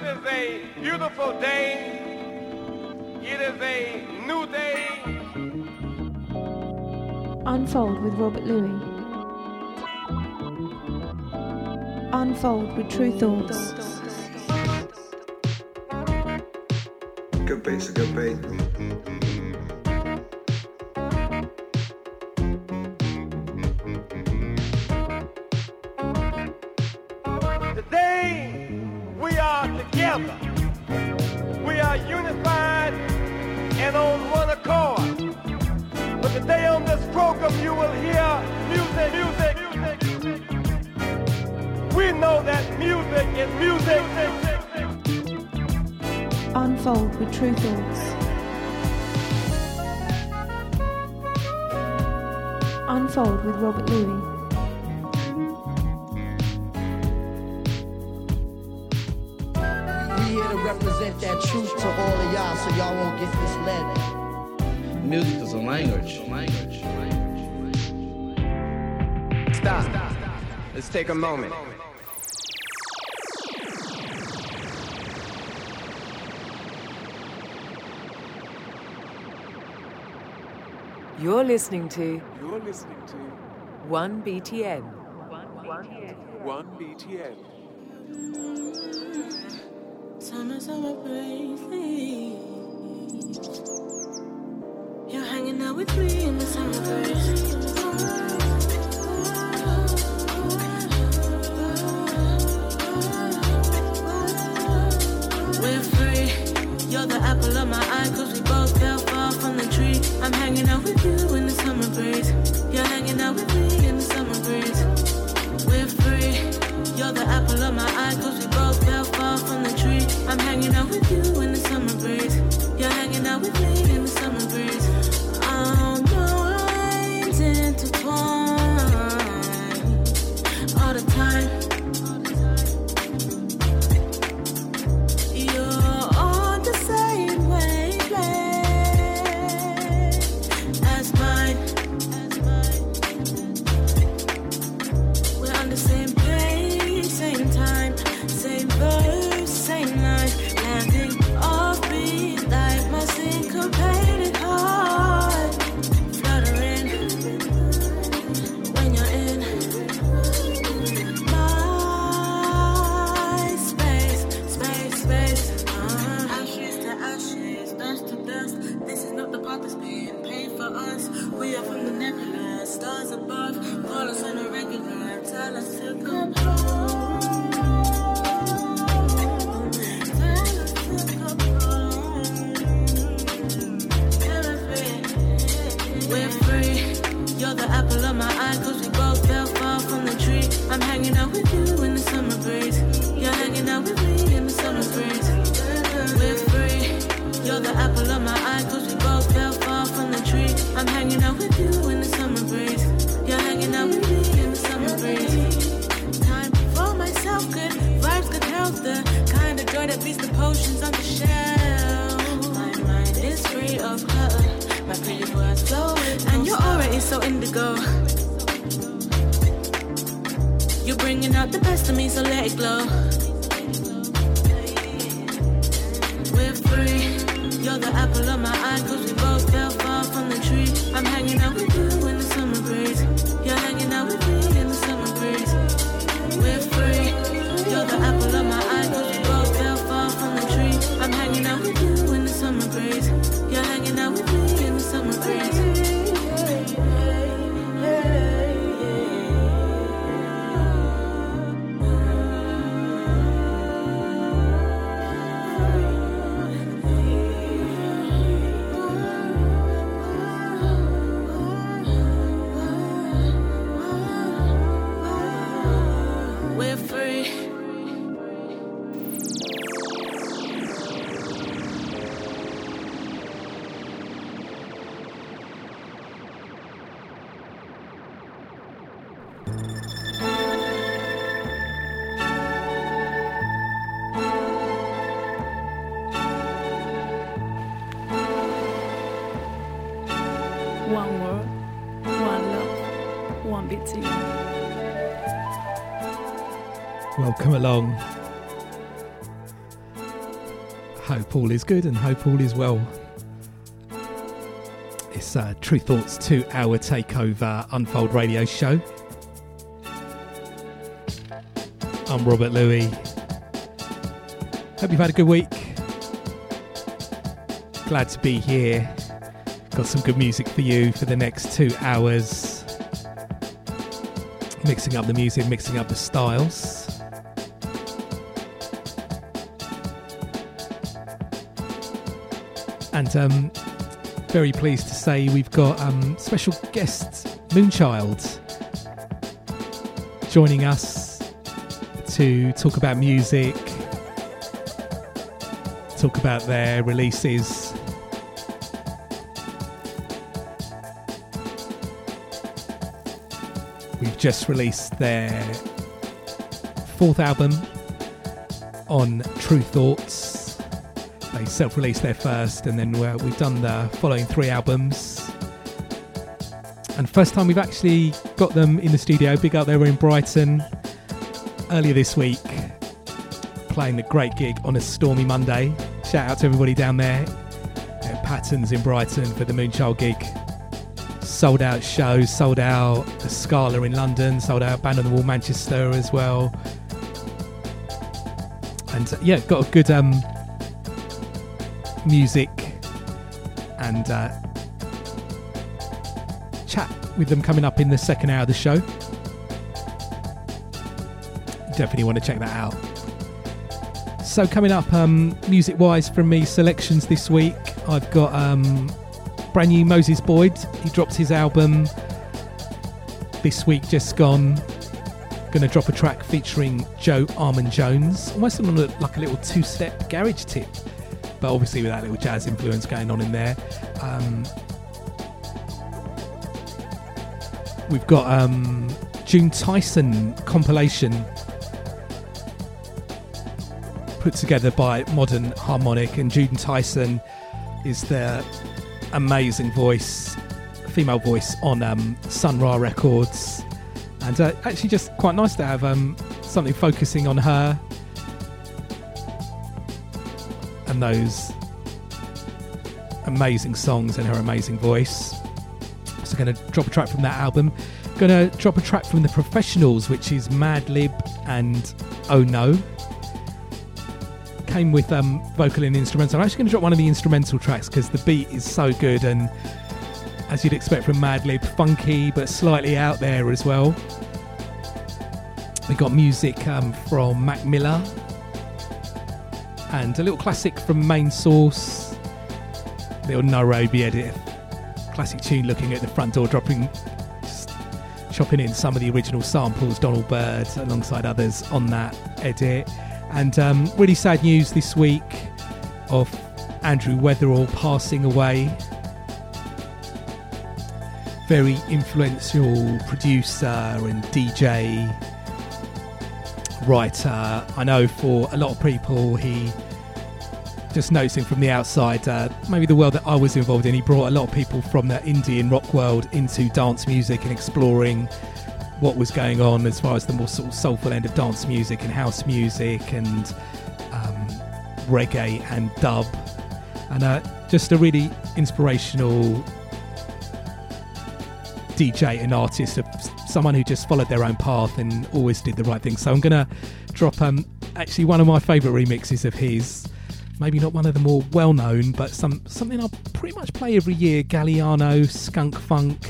This is a beautiful day. It is a new day. Unfold with Robert Luis. Unfold with Tru Thoughts. Good beats, good beat. Unfold with Robert Luis. We here to represent that truth to all of y'all so y'all won't get misled. Music is a language. Language. Stop. Let's take a moment. You're listening to You're listening to 1BTN. 1BTN. Summer, summer breeze. You're hanging out with me in the summer breeze. We're free. You're the apple of my eye, I'm hanging out with you in the summer breeze. You're hanging out with me in the summer breeze. We're free. You're the apple of my eye, cause we both fell far from the tree. I'm hanging out with you in the summer breeze. You're hanging out with me in the summer You're bringing out the best of me, so let it glow. We're free. You're the apple of my eye, cause we both fell far from the tree. I'm hanging out with you in the summer breeze. You're hanging out with me in the summer breeze. We're free. You're the apple of my eye, cause we both fell far from the tree. I'm hanging out with you in the summer breeze. You're hanging out with me in the summer breeze. Along. Hope all is good and hope all is well. It's uh, Tru Thoughts two hour takeover Unfold radio show. I'm Robert Luis. Hope you've had a good week. Glad to be here. Got some good music for you for the next two hours. Mixing up the music, mixing up the styles. And um, very pleased to say we've got um, special guest Moonchild joining us to talk about music, talk about their releases. We've just released their fourth album on Tru Thoughts they self-released their first, and then we've done the following three albums. And first time we've actually got them in the studio. Big up, they were in Brighton earlier this week, playing the great gig on a stormy Monday. Shout out to everybody down there at Patterns in Brighton for the Moonchild gig. Sold out shows, sold out the Scala in London, sold out Band on the Wall Manchester as well. And uh, yeah, got a good um, music and uh, chat with them coming up in the second hour of the show. Definitely want to check that out. So, coming up, um, music wise from me, selections this week, I've got um, brand new Moses Boyd. He dropped his album this week, just gone. Going to drop a track featuring Joe Armon-Jones, almost on like a little two step garage tip but obviously with that little jazz influence going on in there. Um, we've got um, June Tyson compilation put together by Modern Harmonic, and June Tyson is the amazing voice, female voice on um, Sun Ra Records, and uh, actually just quite nice to have um, something focusing on her and those amazing songs and her amazing voice. So, going to drop a track from that album. Going to drop a track from The Professionals, which is Madlib and Oh No. Came with um, vocal and instrumental. I'm actually going to drop one of the instrumental tracks because the beat is so good and, as you'd expect from Madlib, funky but slightly out there as well. We got music um, from Mac Miller, and a little classic from Main Source, little Nairobi edit, classic tune looking at the front door, dropping, chopping in some of the original samples, Donald Byrd alongside others on that edit. And um, really sad news this week of Andrew Weatherall passing away. Very influential producer and DJ writer. I know for a lot of people, he just noticing from the outside, uh, maybe the world that I was involved in, he brought a lot of people from the indie rock world into dance music and exploring what was going on as far as the more sort of soulful end of dance music and house music and um, reggae and dub. And uh, just a really inspirational DJ and artist, someone who just followed their own path and always did the right thing. So I'm going to drop um, actually one of my favourite remixes of his. Maybe not one of the more well known, but some something I pretty much play every year. Galliano, Skunk Funk,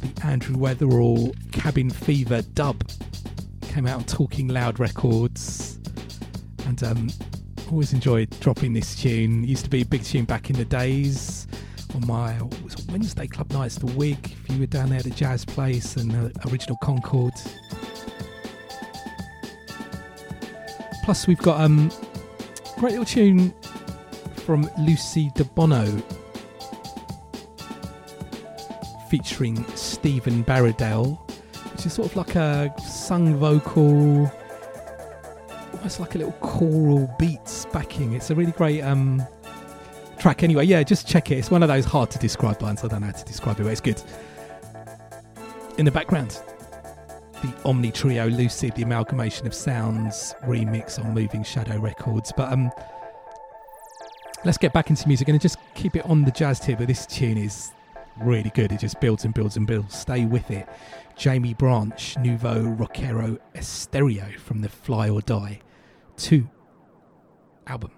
the Andrew Weatherall Cabin Fever dub came out on Talking Loud Records, and um, always enjoyed dropping this tune. Used to be a big tune back in the days on my Wednesday club nights, the Wig. If you were down there at the Jazz Place and the original Concorde. Plus, we've got um, great little tune from Lucy DeBono featuring Stephen Barradell, which is sort of like a sung vocal, almost like a little choral beats backing. It's a really great um, track anyway. Yeah, just check it. It's one of those hard to describe bands. I don't know how to describe it, but it's good. In the background, the Omni Trio Lucid, the amalgamation of sounds remix on Moving Shadow Records. But um, Let's get back into music and just keep it on the jazz tip, but this tune is really good. It just builds and builds and builds. Stay with it. Jaimie Branch, Nuevo Roquero Estéreo from the Fly or Die 2 album.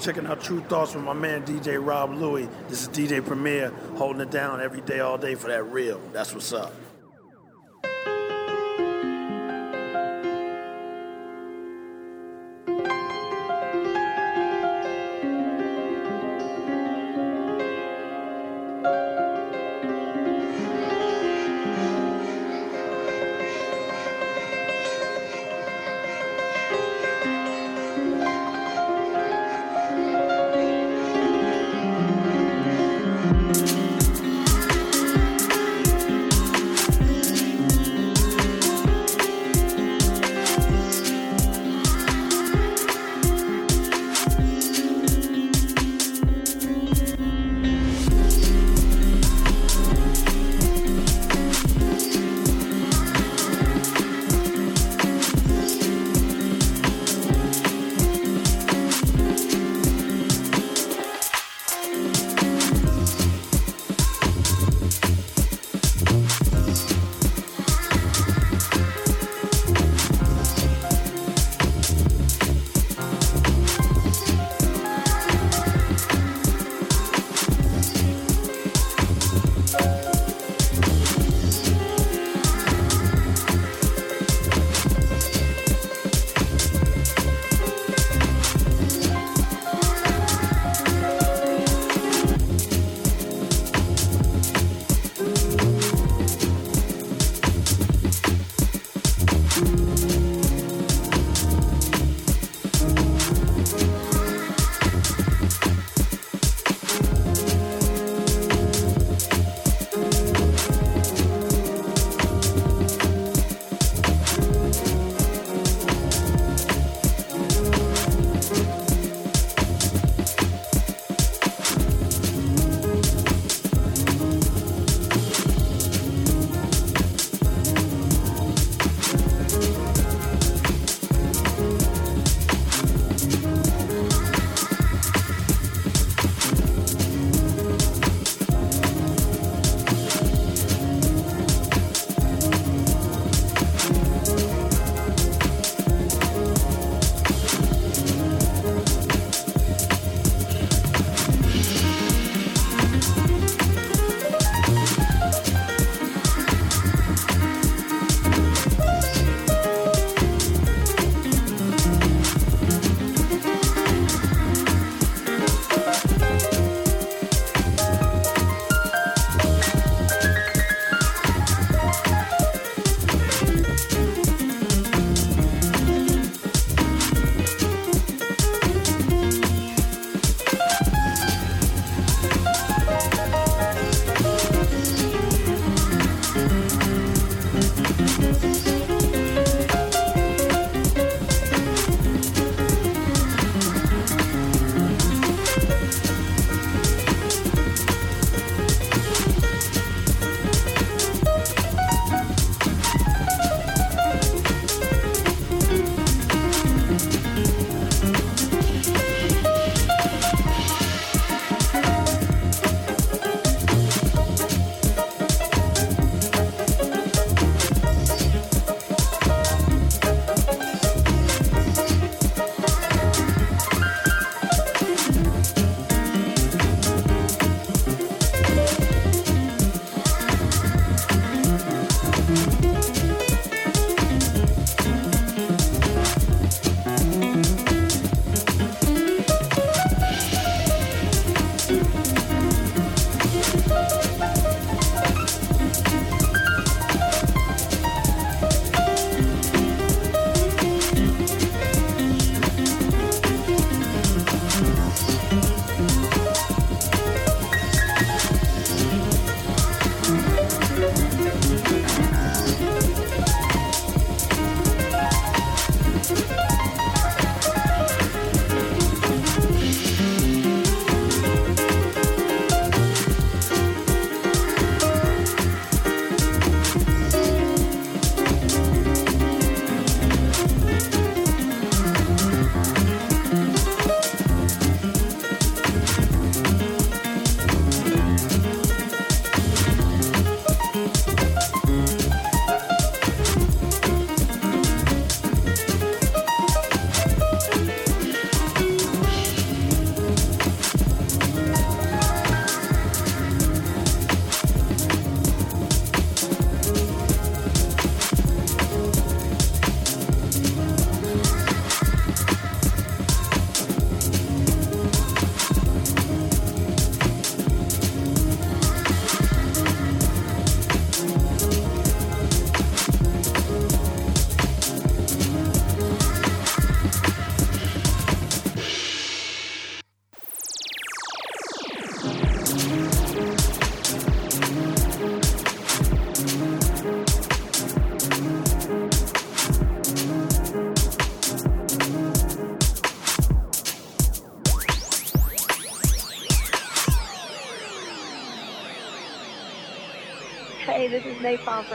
Yo, you checking out Tru Thoughts with my man DJ Rob Luis. This is DJ Premier holding it down every day, all day for that real. That's what's up.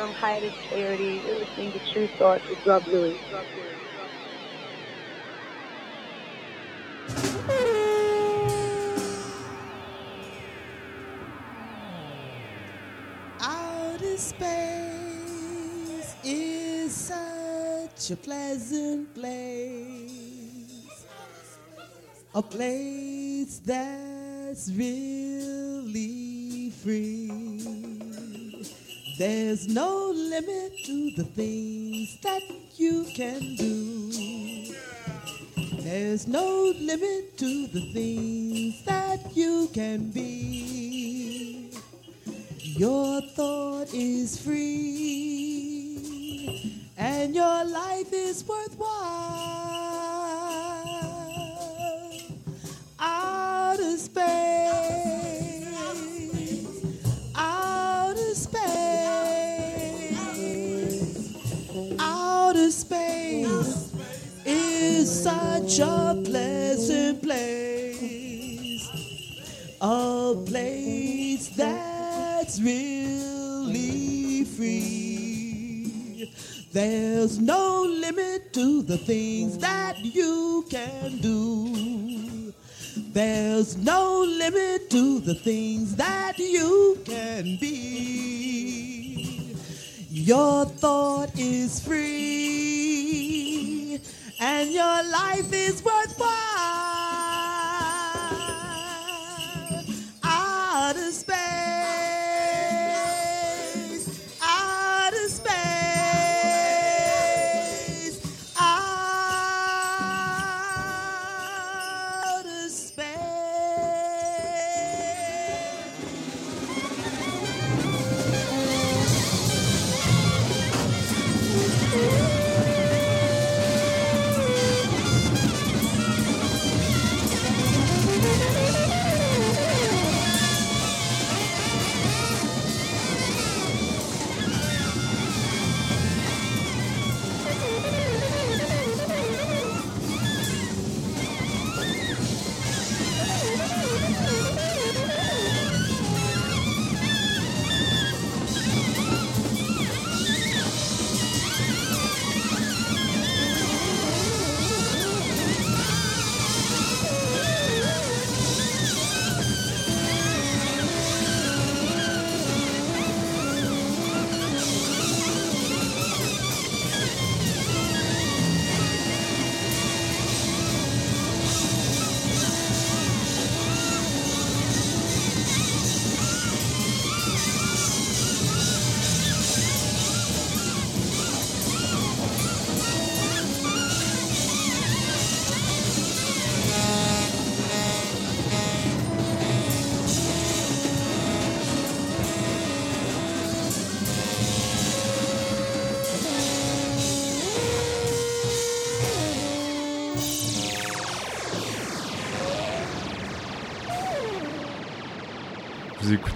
Napalm from Hiatus Clarity. You're listening to Tru Thoughts with Rob Luis. Outer space is such a pleasant place, a place that's really There's no limit to the things that you can do. There's no limit to the things that you can be. Your thought is free, and your life is worthwhile. Outer space, such a pleasant place, a place that's really free. There's no limit to the things that you can do. There's no limit to the things that you can be. Your thought is free, and your life is worthwhile. Outer space,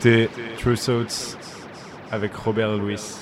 Vous écoutez True Thoughts avec Robert Louis.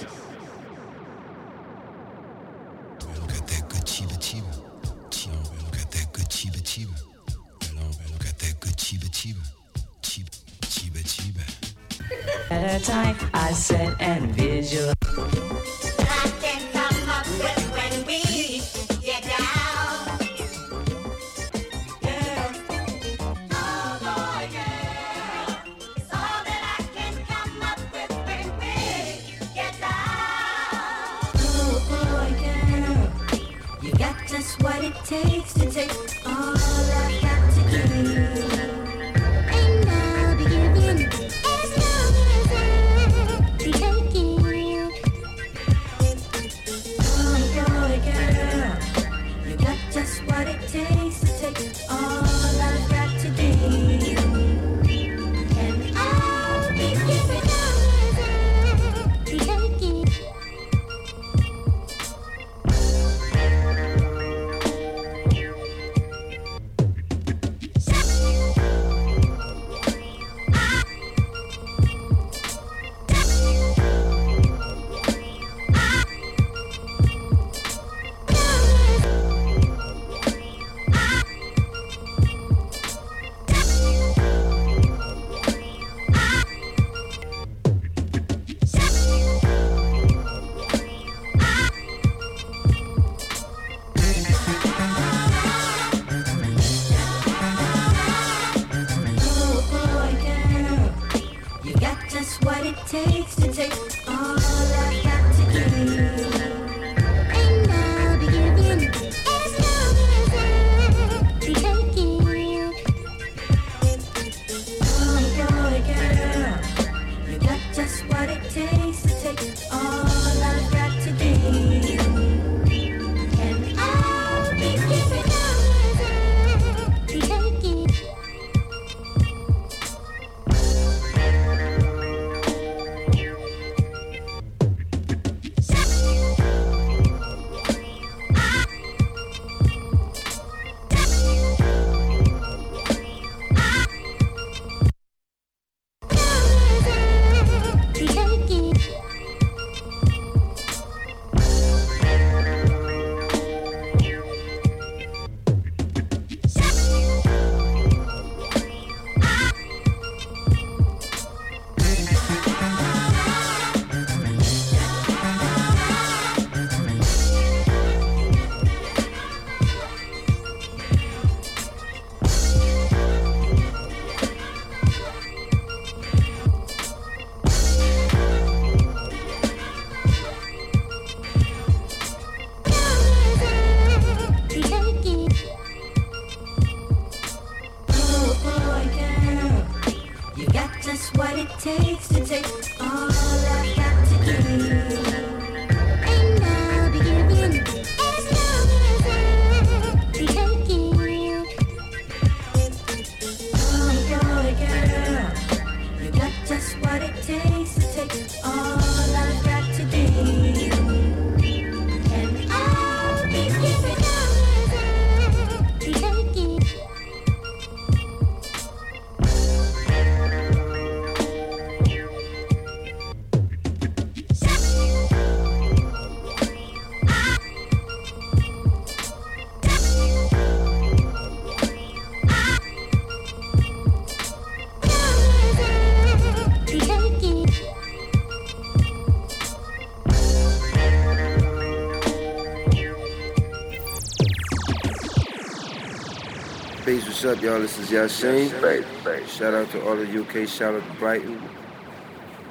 What's up, y'all? This is Yasin. Shout out to all the UK. Shout out to Brighton.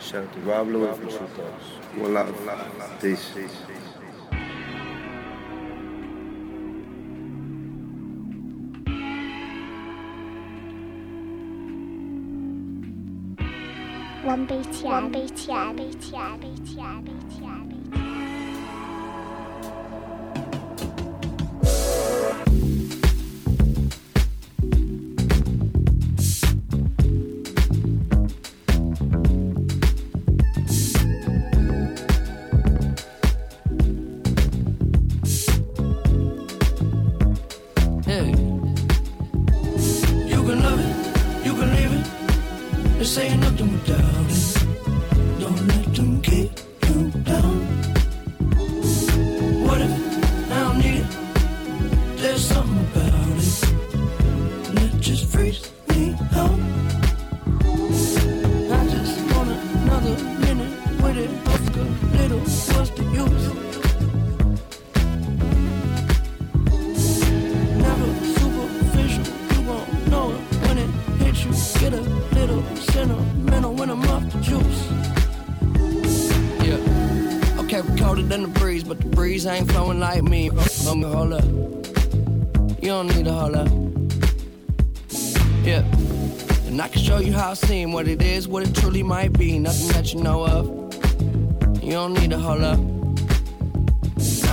Shout out to Rob Luis from Tru Thoughts. One love. Peace. One BTN, one BTN, BTN, BTN, BTN, ain't flowing like me. Hold up. You don't need hold up. Yeah. And I can show you how I seem, what it is, what it truly might be. Nothing that you know of. You don't need hold up.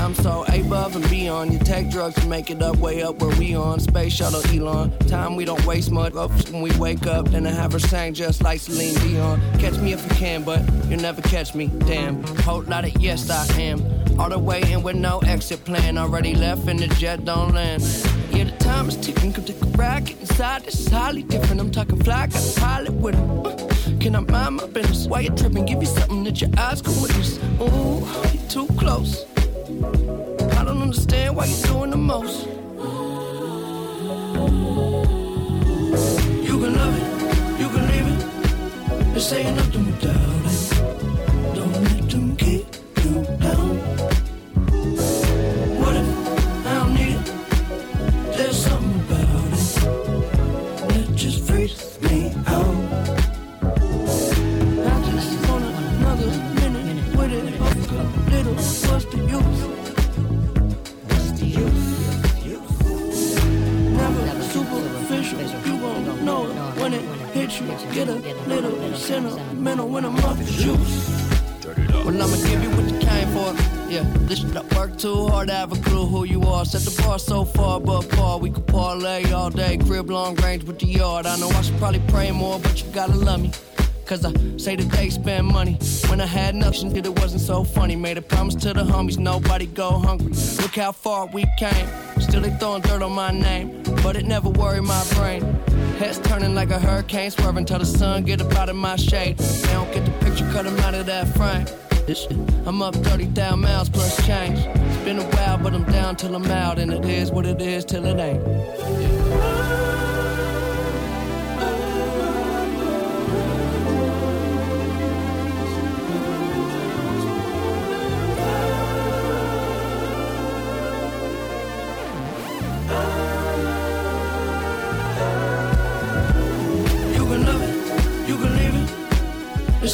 I'm so above and beyond. You take drugs to make it up, way up where we on. Space shuttle Elon. Time we don't waste much. Oh, up when we wake up, then I have her sang just like Celine Dion. Catch me if you can, but you'll never catch me. Damn. Whole lot of yes, I am. All the way in with no exit plan. Already left and the jet don't land. Yeah, the time is ticking. Come take a get inside. This is highly different. I'm talking fly, got a pilot with. Uh, Can I mind my business? Why you tripping? Give you something that your eyes can witness. Ooh, you're too close. I don't understand why you're doing the most. You can love it, you can leave it. This ain't nothing without it. Get a little sentimental when I'm off the juice. Well, I'ma give you what you came for. Yeah, this shit I work too hard to have a clue who you are. Set the bar so far above par. We could parlay all day, crib long range with the yard. I know I should probably pray more, but you gotta love me. Cause I say that they spend money. When I had nothing, Did it wasn't so funny. Made a promise to the homies, nobody go hungry. Look how far we came. Still they throwing dirt on my name. But it never worried my brain. Heads turning like a hurricane, swerving till the sun get up out of my shade. They don't get the picture, cut 'em out of that frame. This shit, I'm up 30,000 miles plus change. It's been a while, but I'm down till I'm out. And it is what it is till it ain't.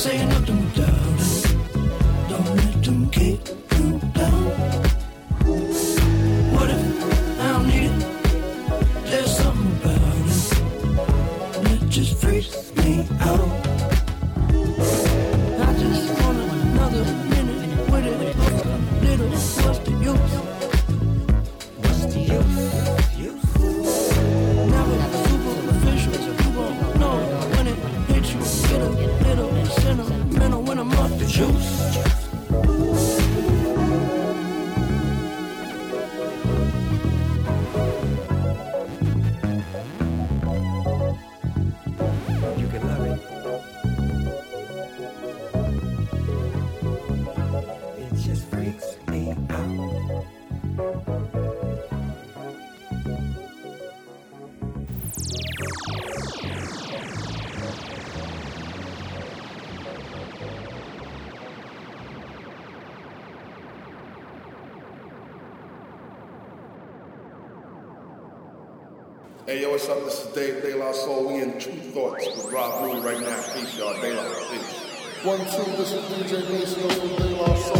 Ain't nothing it. Don't let them keep you down. What if I don't need it? There's something about it that just freaks me out. Hey, yo, what's up? This is Dave De La Soul. We in Tru Thoughts with Rob Luis right now. Peace, y'all. De La. Peace. One, two, this is DJ Maceo from De La Soul,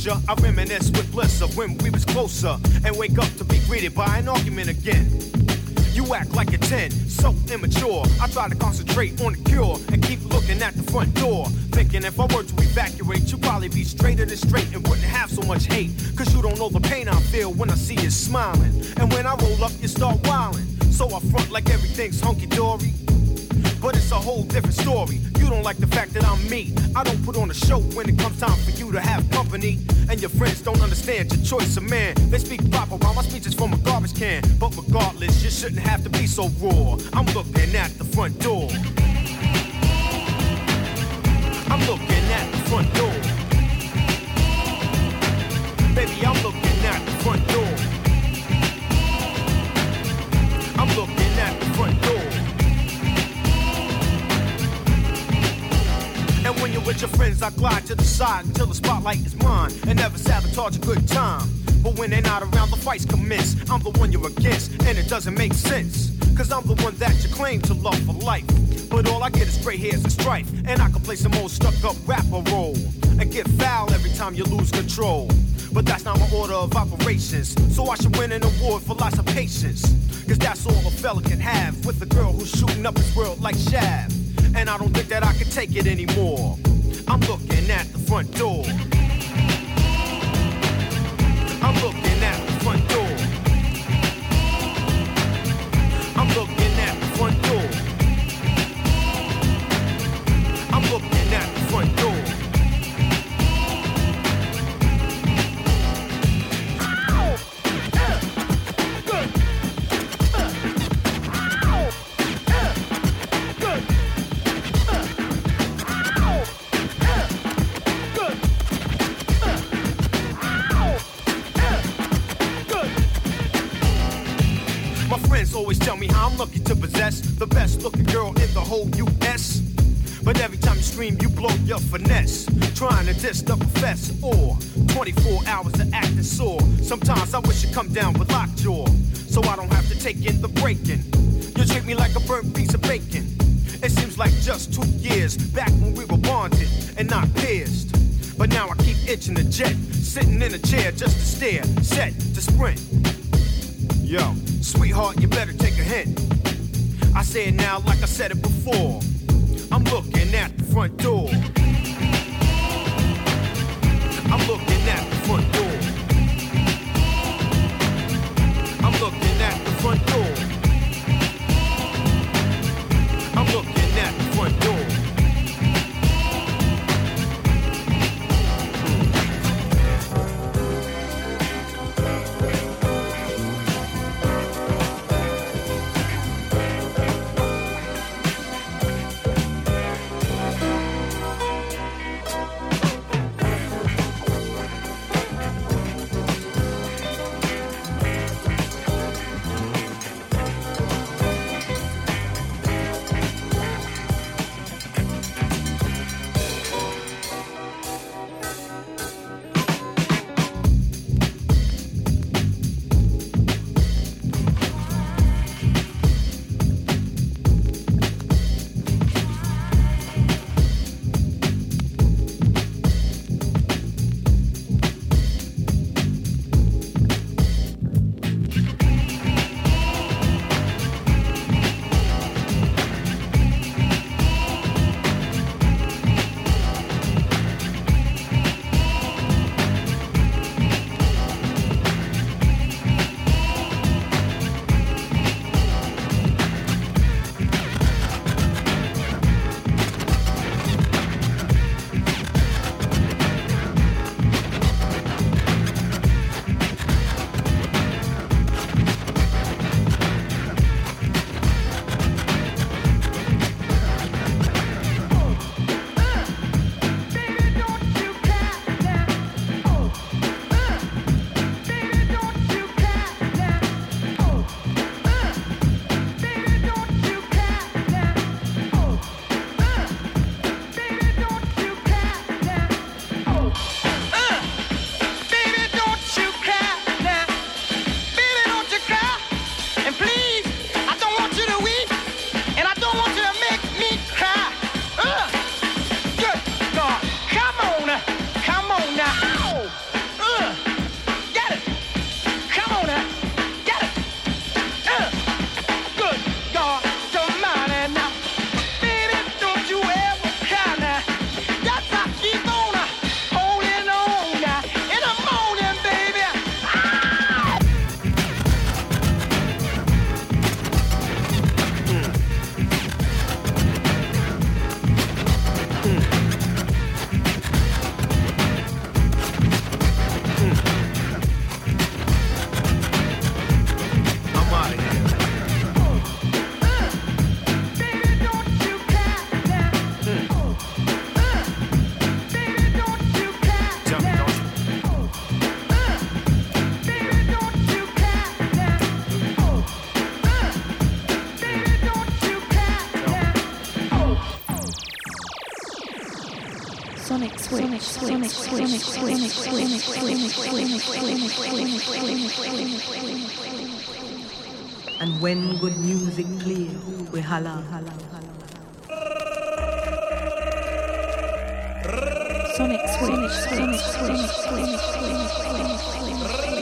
kosher. I reminisce with bliss of when we was closer and wake up to be greeted by an argument again. You act like a 10, so immature. I try to concentrate on the cure and keep looking at the front door. Thinking if I were to evacuate, you'd probably be straighter than straight and wouldn't have so much hate. Cause you don't know the pain I feel when I see you smiling. And when I roll up, you start wilding. So I front like everything's hunky dory. But it's a whole different story. You don't like the fact that I'm me. I don't put on a show when it comes so raw. It seems like just two years back when we were bonded and not pierced. But now I keep itching the jet, sitting in a chair just to stare, set to sprint. Yo, sweetheart, you better take a hint. I say it now like I said it before. I'm looking at the front door. I'm looking And when good music clear, we holla, holla, holla. Sonic switch, Sonic switch, Sonic switch, Thank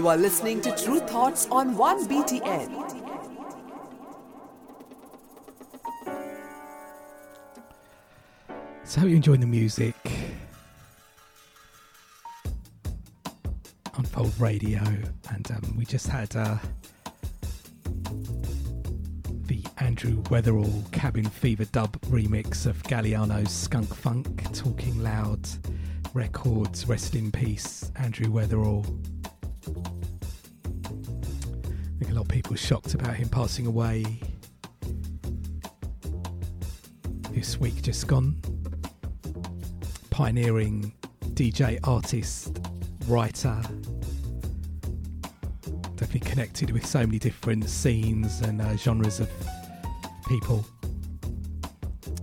You are listening to Tru Thoughts on 1BTN. So, hope you're enjoying the music. Unfold Radio, and um, we just had uh, the Andrew Weatherall Cabin Fever dub remix of Galliano's Skunk Funk, Talking Loud Records. Rest in peace, Andrew Weatherall. People shocked about him passing away this week just gone. Pioneering DJ, artist, writer. Definitely connected with so many different scenes and uh, genres of people.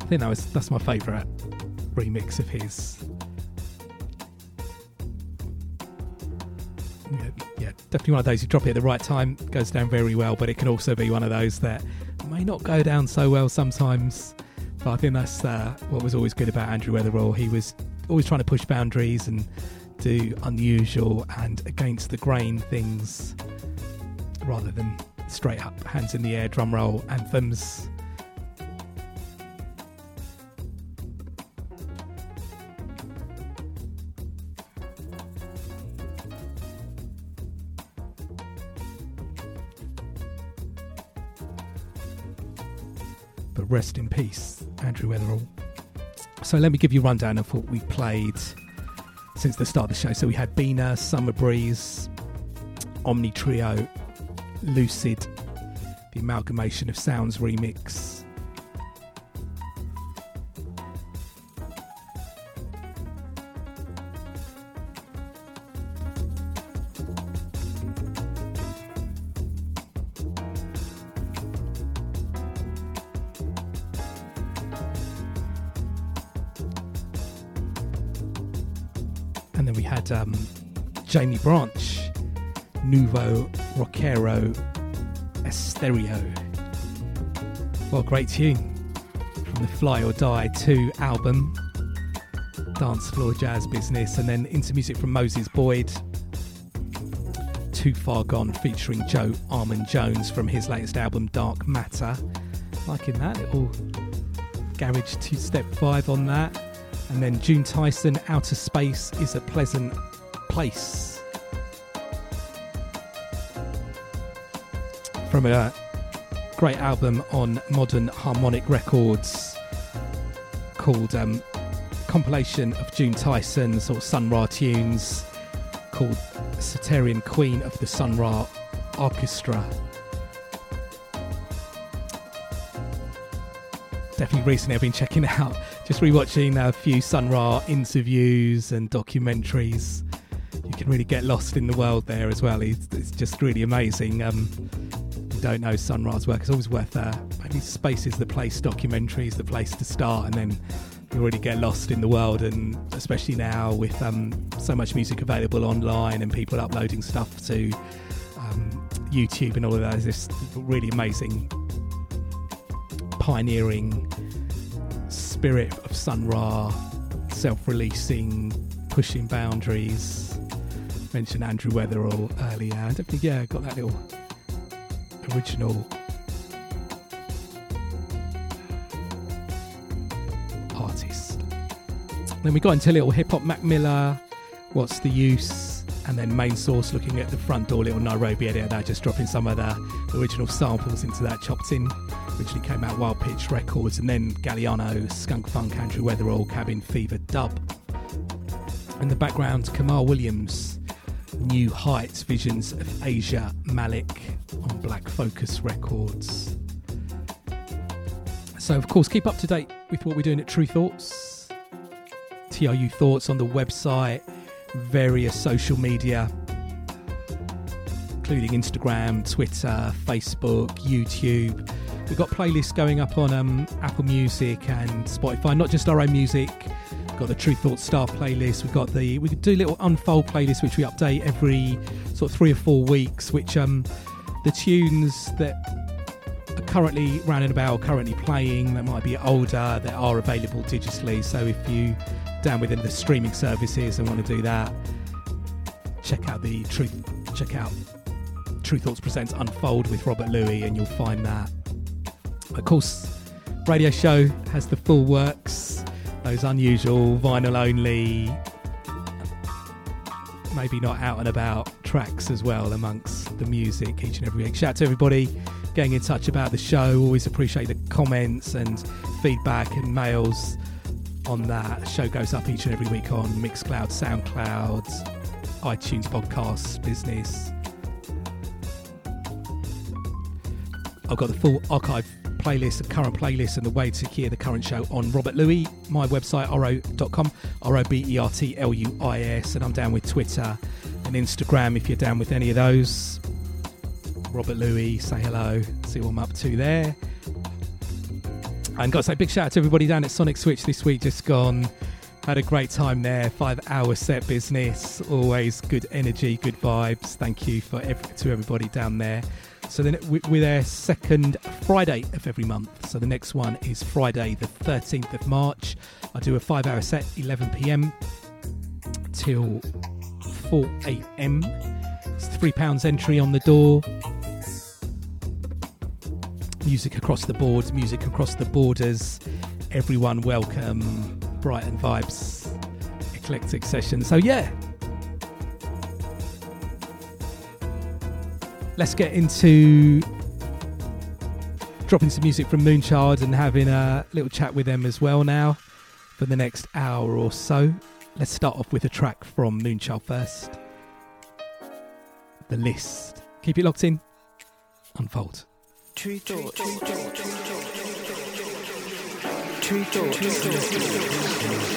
I think that was that's my favourite remix of his. Definitely one of those you drop it at the right time, goes down very well, but it can also be one of those that may not go down so well sometimes. But I think that's uh, what was always good about Andrew Weatherall. He was always trying to push boundaries and do unusual and against the grain things rather than straight up hands in the air drum roll anthems. Rest in peace, Andrew Weatherall. So let me give you a rundown of what we played since the start of the show. So we had Bina, Summer Breeze, Omni Trio, Lucid, the Amalgamation of Sounds remix. And then we had um, Jaimie Branch, Nuevo Roquero Estéreo. A great tune from the Fly or Die 2 album, Dance Floor Jazz Business, and then into music from Moses Boyd, Too Far Gone featuring Joe Armon-Jones from his latest album Dark Matter. Liking that little garage two step vibe on that. And then June Tyson, Outer Space is a Pleasant Place. From a great album on Modern Harmonic Records called um, compilation of June Tyson sort of Sun Ra tunes called Saturnian Queen of the Sun Ra Arkestra. Definitely recently I've been checking out, just rewatching a few Sun Ra interviews and documentaries. You can really get lost in the world there as well. It's, it's just really amazing. Um, don't know Sun Ra's work, it's always worth uh, maybe Space is the place, documentary is the place to start, and then you really get lost in the world. And especially now with um, so much music available online and people uploading stuff to um, YouTube and all of that, it's just really amazing pioneering spirit of Sun Ra, self releasing, pushing boundaries. Mentioned Andrew Weatherall earlier. I definitely, yeah, got that little original artist. Then we got into a little hip hop Mac Miller, What's the Use? And then main source looking at the front door, little Nairobi edit there, just dropping some of the original samples into that chopped in originally came out Wild Pitch Records, and then Galliano, Skunk Funk, Andrew Weatherall, Cabin Fever dub. In the background, Kamaal Williams, New Heights, Visions of Asia Malik on Black Focus Records. So, of course, keep up to date with what we're doing at Tru Thoughts, TRU Thoughts on the website, various social media including Instagram, Twitter, Facebook, YouTube. We've got playlists going up on um, Apple Music and Spotify, not just our own music. We've got the Tru Thoughts Star playlist. We've got the we do little Unfold playlist, which we update every sort of three or four weeks. Which um, the tunes that are currently running about, currently playing, that might be older, that are available digitally. So if you down within the streaming services and want to do that, check out the Truth. check out Tru Thoughts Presents Unfold with Robert Luis, and you'll find that. Of course, radio show has the full works, those unusual vinyl only, maybe not out and about tracks as well amongst the music each and every week. Shout out to everybody getting in touch about the show. Always appreciate the comments and feedback and mails on that. The show goes up each and every week on Mixcloud, Soundcloud, iTunes podcasts, business. I've got the full archive playlist, the current playlist, and the way to hear the current show on Robert Luis, my website, ro.com, R O B E R T L U I S, and I'm down with Twitter and Instagram if you're down with any of those. Robert Luis, say hello, see what I'm up to there. And got to say big shout out to everybody down at Sonic Switch this week, just gone. Had a great time there. Five hour set business. Always good energy, good vibes. Thank you for every, to everybody down there. So then we- we're there second Friday of every month. So the next one is Friday the 13th of March. I do a five hour set, 11 p.m. till 4 a.m. It's three pounds entry on the door. Music across the board, music across the borders. Everyone welcome. Brighton vibes, eclectic session. So yeah, let's get into dropping some music from Moonchild and having a little chat with them as well now for the next hour or so. Let's start off with a track from Moonchild first. The list. Keep it locked in. Unfold.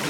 I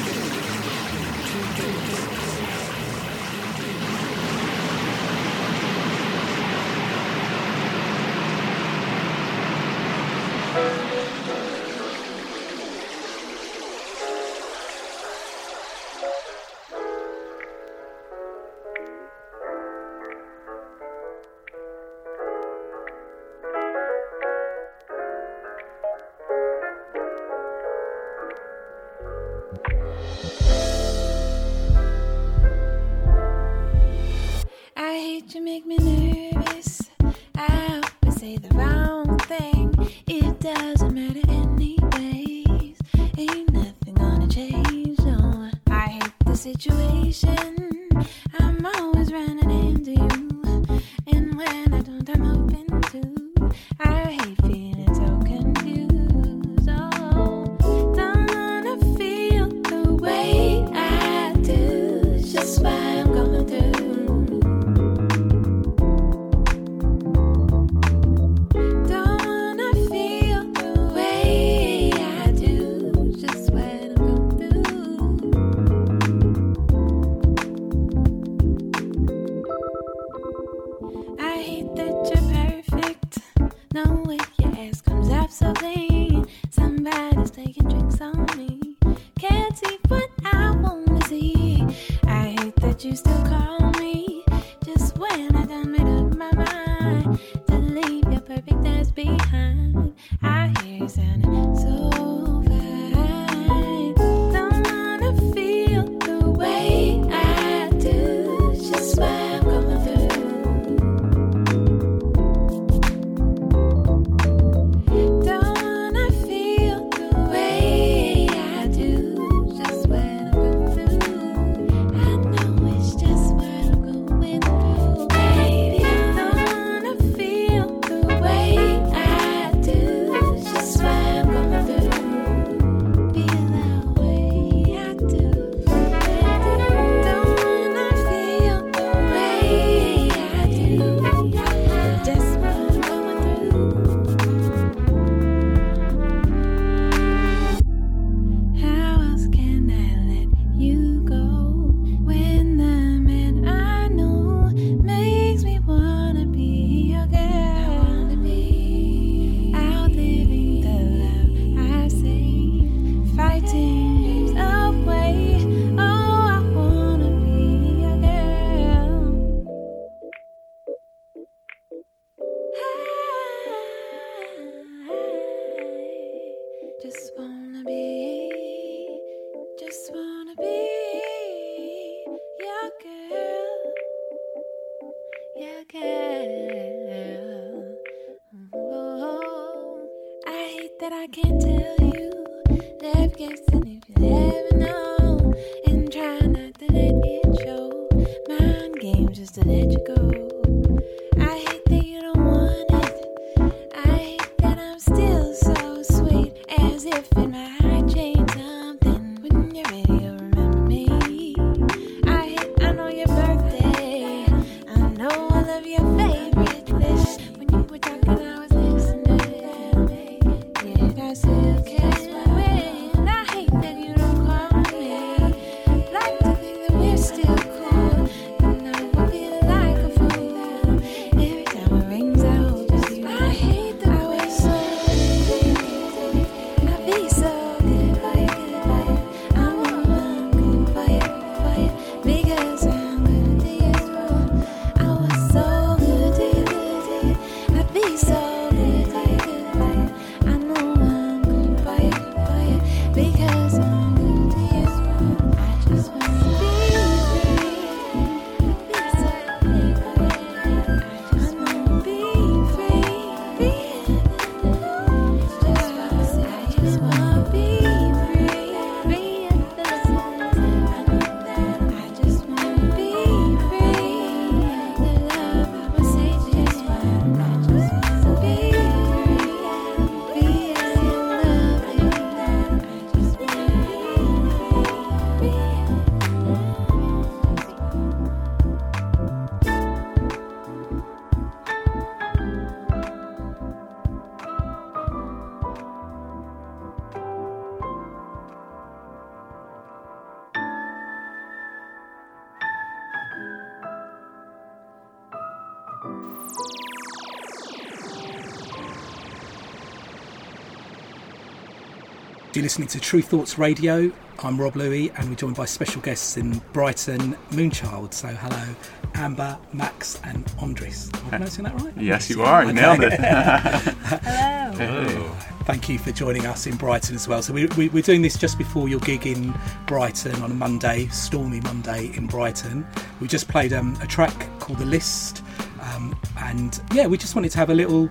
You're listening to Tru Thoughts Radio. I'm Rob Luis, and we're joined by special guests in Brighton, Moonchild. So, hello, Amber, Max, and Andres. Am I pronouncing that right? Yes, you are. You nailed it. hello. Hello. Thank you for joining us in Brighton as well. So, we, we, we're doing this just before your gig in Brighton on a Monday, stormy Monday in Brighton. We just played um, a track called The List, um, and yeah, we just wanted to have a little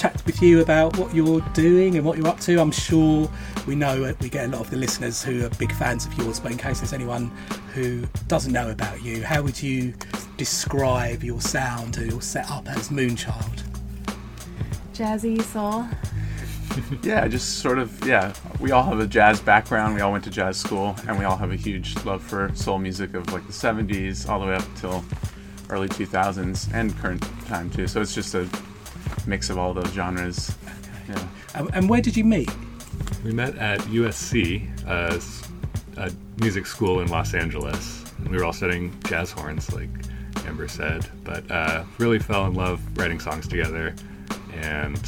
chat with you about what you're doing and what you're up to. I'm sure we know uh, we get a lot of the listeners who are big fans of yours, but in case there's anyone who doesn't know about you, how would you describe your sound or your setup as Moonchild? Jazzy soul. yeah, just sort of, yeah. We all have a jazz background. We all went to jazz school, and we all have a huge love for soul music of like the 70s all the way up till early 2000s and current time too. So it's just a mix of all those genres. Yeah. And, and where did you meet? We met at USC, uh, s- a music school in Los Angeles. We were all studying jazz horns, like Amber said, but uh, really fell in love writing songs together and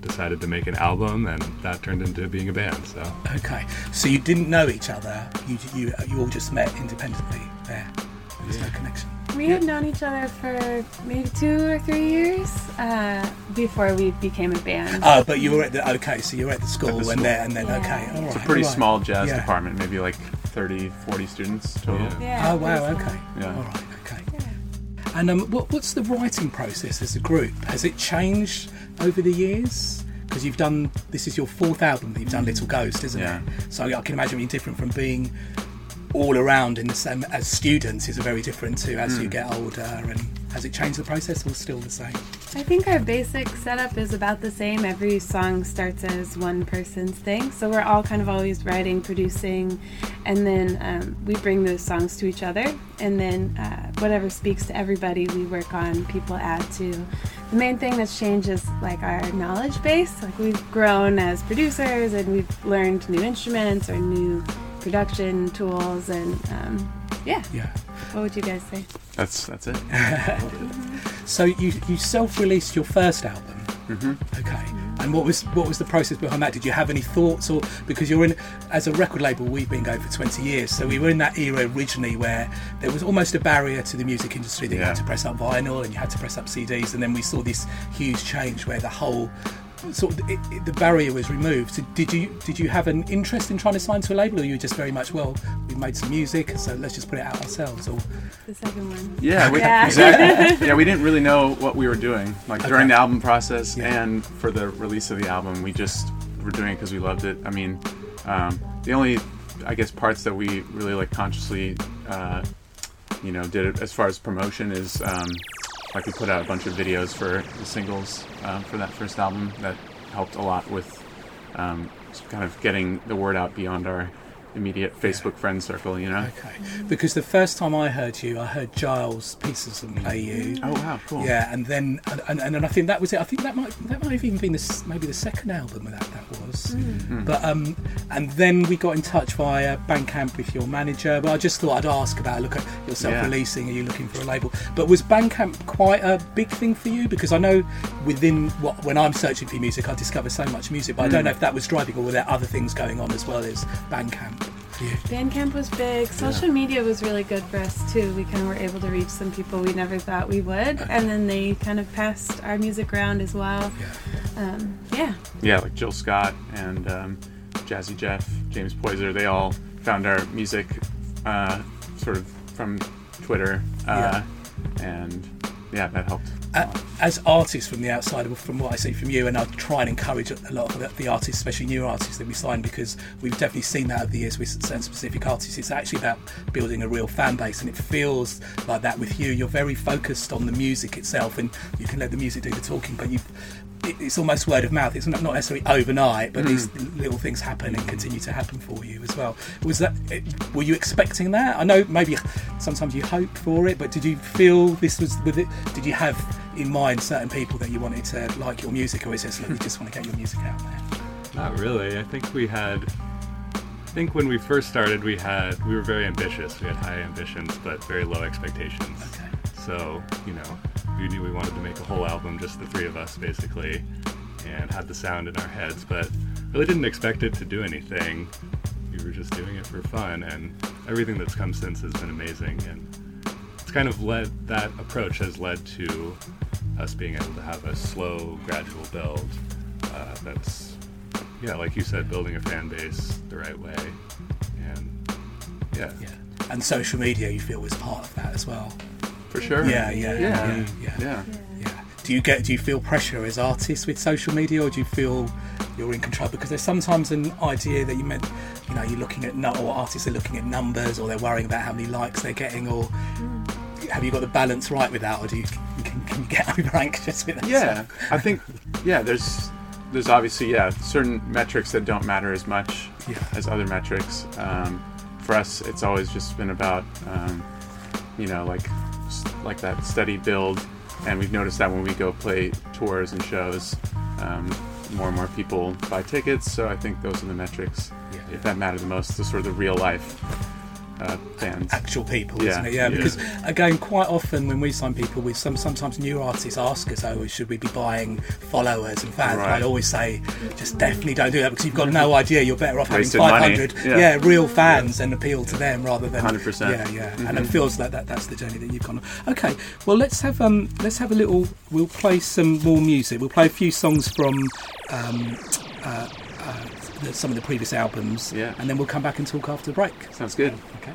decided to make an album, and that turned into being a band. So Okay, so you didn't know each other. You you you all just met independently there. There was no connection. We had known each other for maybe two or three years uh, before we became a band. Oh, but you were at the okay. So you were at the school, At the and then and then Yeah. okay, all right. It's a pretty all right. small jazz Yeah. department, maybe like 30, 40 students total. Yeah, oh wow, pretty okay. Yeah. All right, okay. And um, what, what's the writing process as a group? Has it changed over the years? Because you've done this is your fourth album that you've done, Little Ghost, isn't Yeah. it? So I can imagine being different from being all around in the same as students is very different to as you Mm. get older. And has it changed the process or still the same? I think our basic setup is about the same. Every song starts as one person's thing, so we're all kind of always writing, producing, and then um, we bring those songs to each other. And then uh, whatever speaks to everybody, we work on. People add to. The main thing that's changed is like our knowledge base. Like we've grown as producers, and we've learned new instruments or new production tools, and um, yeah. Yeah. What would you guys say? That's that's it. So you you self-released your first album. Mm-hmm. Okay. And what was what was the process behind that? Did you have any thoughts, or because you're in as a record label, we've been going for 20 years, so we were in that era originally where there was almost a barrier to the music industry that you had to press up vinyl and you had to press up CDs, and then we saw this huge change where the whole sort of it, it- the barrier was removed. So did you did you have an interest in trying to sign to a label, or you were just very much well, we made some music, so let's just put it out ourselves, or The second one. Yeah, we, Yeah. exactly. Yeah, we didn't really know what we were doing. Like Okay. during the album process and for the release of the album, we just were doing it because we loved it. I mean, um, the only, I guess, parts that we really like consciously, uh, you know, did it as far as promotion is um, like we put out a bunch of videos for the singles um, for that first album that helped a lot with um, kind of getting the word out beyond our immediate Facebook friend circle, you know. Okay. Because the first time I heard you, I heard Gilles Peterson play you. Oh wow, cool. Yeah, and then and, and, and I think that was it. I think that might that might have even been the, maybe the second album that that was. Mm. But um, and then we got in touch via Bandcamp with your manager. But I just thought I'd ask about look at yourself Yeah. releasing. Are you looking for a label? But was Bandcamp quite a big thing for you? Because I know within what when I'm searching for music, I discover so much music. But I don't Mm. know if that was driving or were there other things going on as well as Bandcamp. For? Bandcamp was big. Social media was really good for us too. We kind of were able to reach some people we never thought we would, and then they kind of passed our music around as well. Um, yeah. Yeah, like Jill Scott and um, Jazzy Jeff, James Poyser, they all found our music uh, sort of from Twitter, uh, and yeah, that helped. As artists from the outside, from what I see from you, and I try and encourage a lot of the, artists, especially new artists that we sign, because we've definitely seen that over the years with certain specific artists. It's actually about building a real fan base, and it feels like that with you. You're very focused on the music itself, and you can let the music do the talking, but you. It, it's almost word of mouth. It's not not necessarily overnight, but Mm. these little things happen and continue to happen for you as well. Was that? Were you expecting that? I know maybe sometimes you hope for it, but did you feel this was with it? Did you have in mind certain people that you wanted to like your music, or is it like you just want to get your music out there? Not really. I think we had. I think when we first started, we had we were very ambitious. We had high ambitions, but very low expectations. Okay. So you know, we knew we wanted to make a whole album, just the three of us, basically, and had the sound in our heads, but really didn't expect it to do anything. We were just doing it for fun, and everything that's come since has been amazing. And kind of led that approach has led to us being able to have a slow, gradual build. Uh, that's yeah, like you said, building a fan base the right way, and yeah, yeah. And social media, you feel is part of that as well. For sure. Yeah, yeah, Yeah. yeah, yeah. Yeah. yeah. Do you get? Do you feel pressure as artists with social media, or do you feel you're in control? Because there's sometimes an idea that you meant, you know, you're looking at or artists are looking at numbers, or they're worrying about how many likes they're getting, or have you got the balance right with that, or do you can, can you get over anxious with that? Yeah, stuff? I think yeah, there's there's obviously yeah certain metrics that don't matter as much Yeah. as other metrics. Um, for us, it's always just been about um, you know like like that steady build, and we've noticed that when we go play tours and shows, um, more and more people buy tickets. So I think those are the metrics if that matter the most. The sort of the real life uh, fans, actual people, Yeah, isn't it? Yeah, yeah. because again, quite often when we sign people, we some sometimes new artists ask us, "Oh, should we be buying followers and fans?" Right. I always say, just definitely don't do that because you've got no idea. You're better off having Wasted money. 500, Yeah. yeah. real fans and appeal to them rather than 100%. Yeah, yeah, and it Mhm. feels like that. That's the journey that you've gone on. Okay, well let's have um let's have a little. We'll play some more music. We'll play a few songs from um uh the, some of the previous albums. Yeah. and then we'll come back and talk after the break. Sounds good. Okay.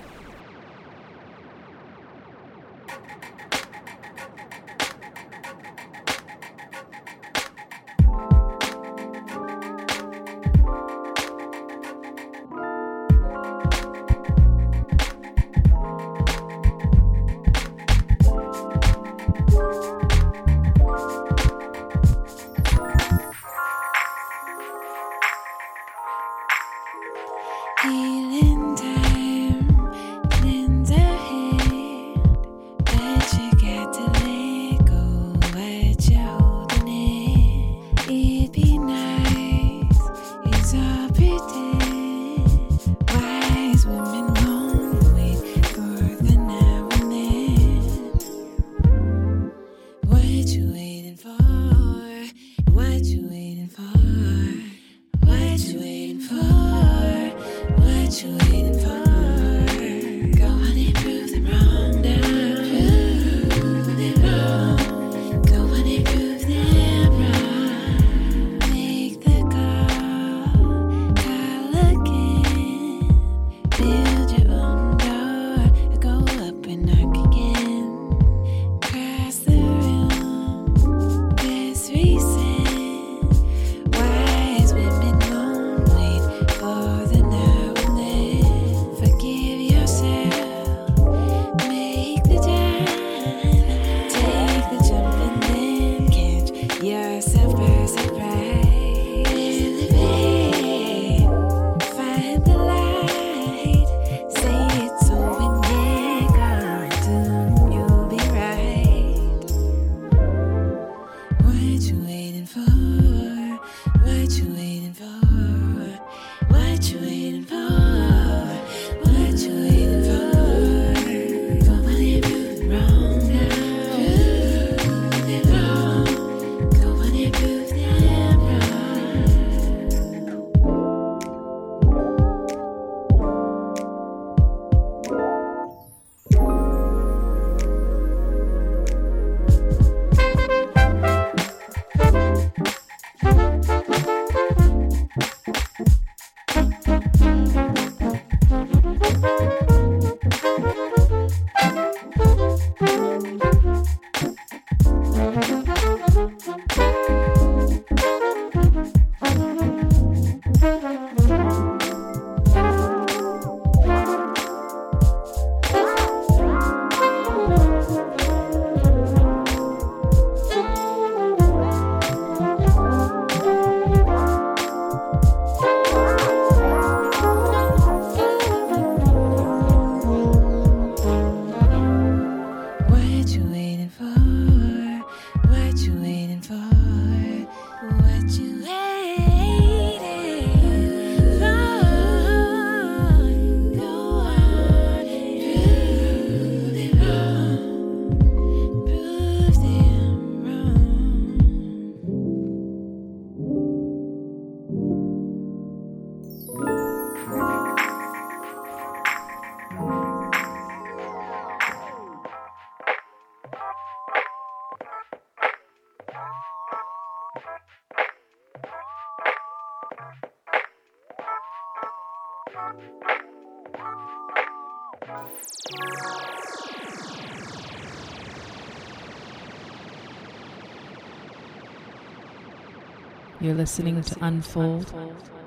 You're listening to Unfold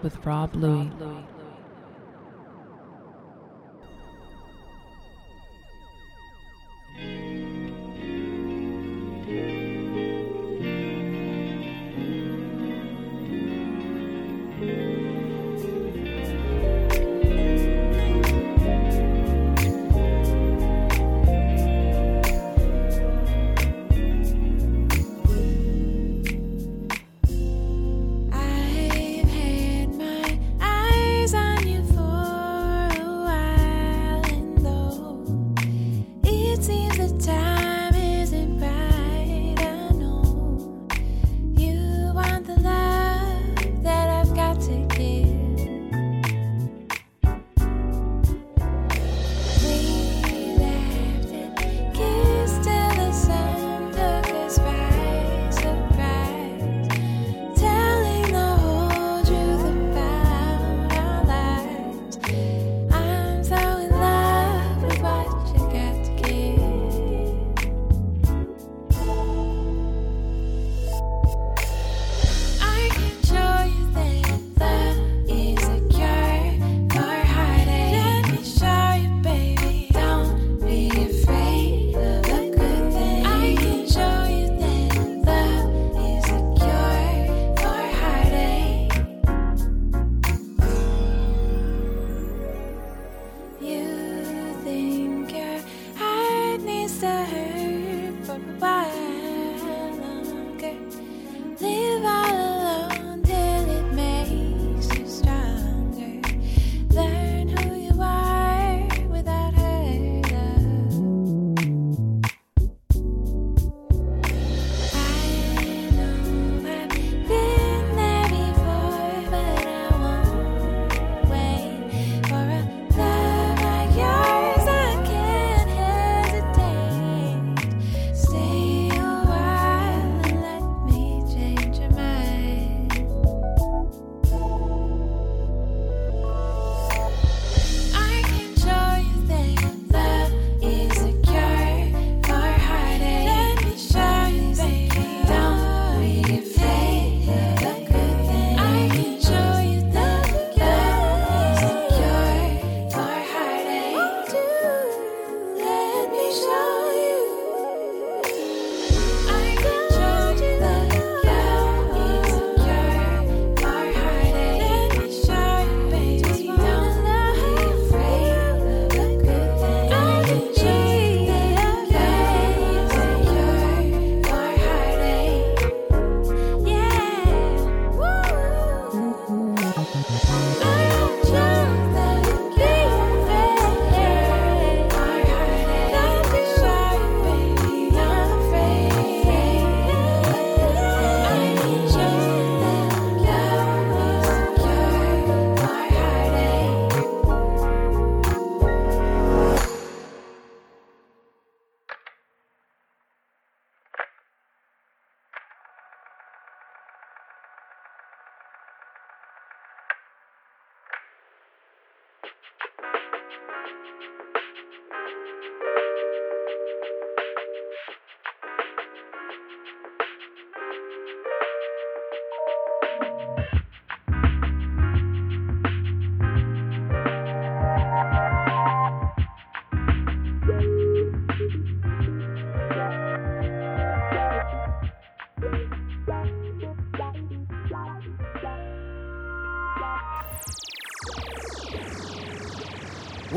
with Rob Luis.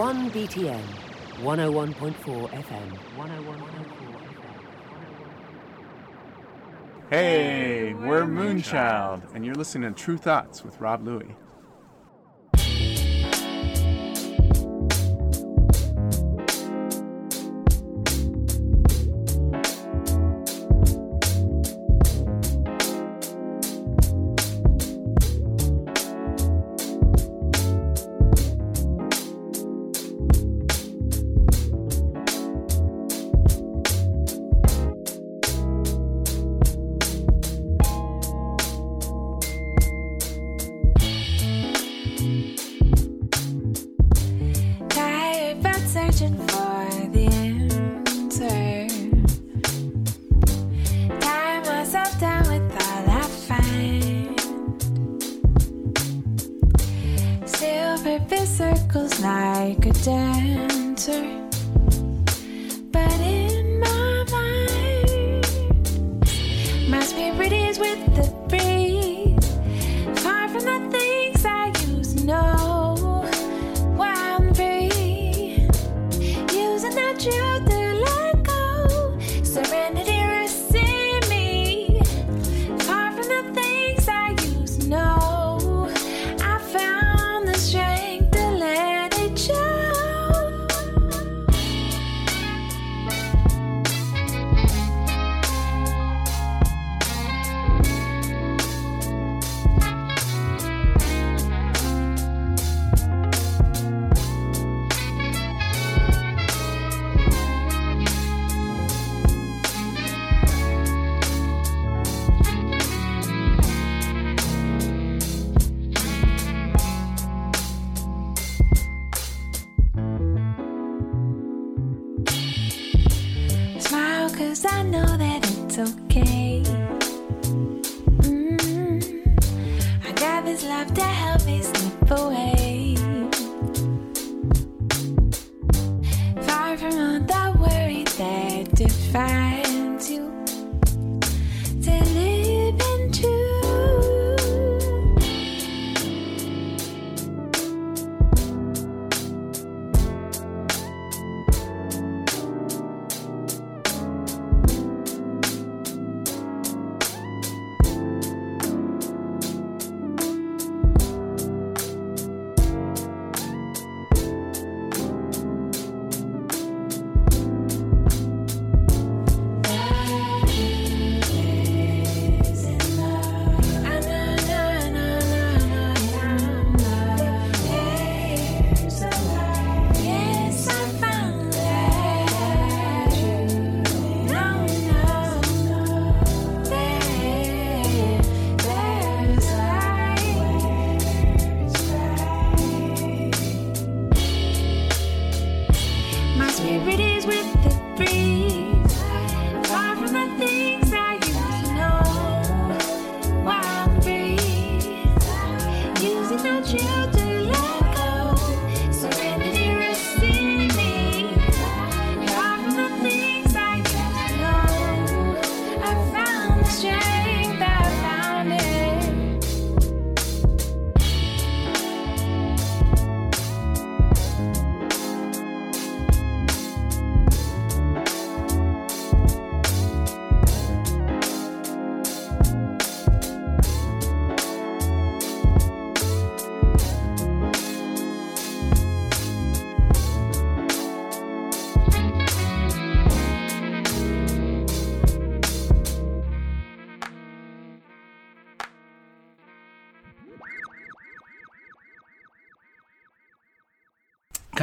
1 BTN, 101.4 FM. 101.4 Hey, we're Moonchild, and you're listening to Tru Thoughts with Rob Luis.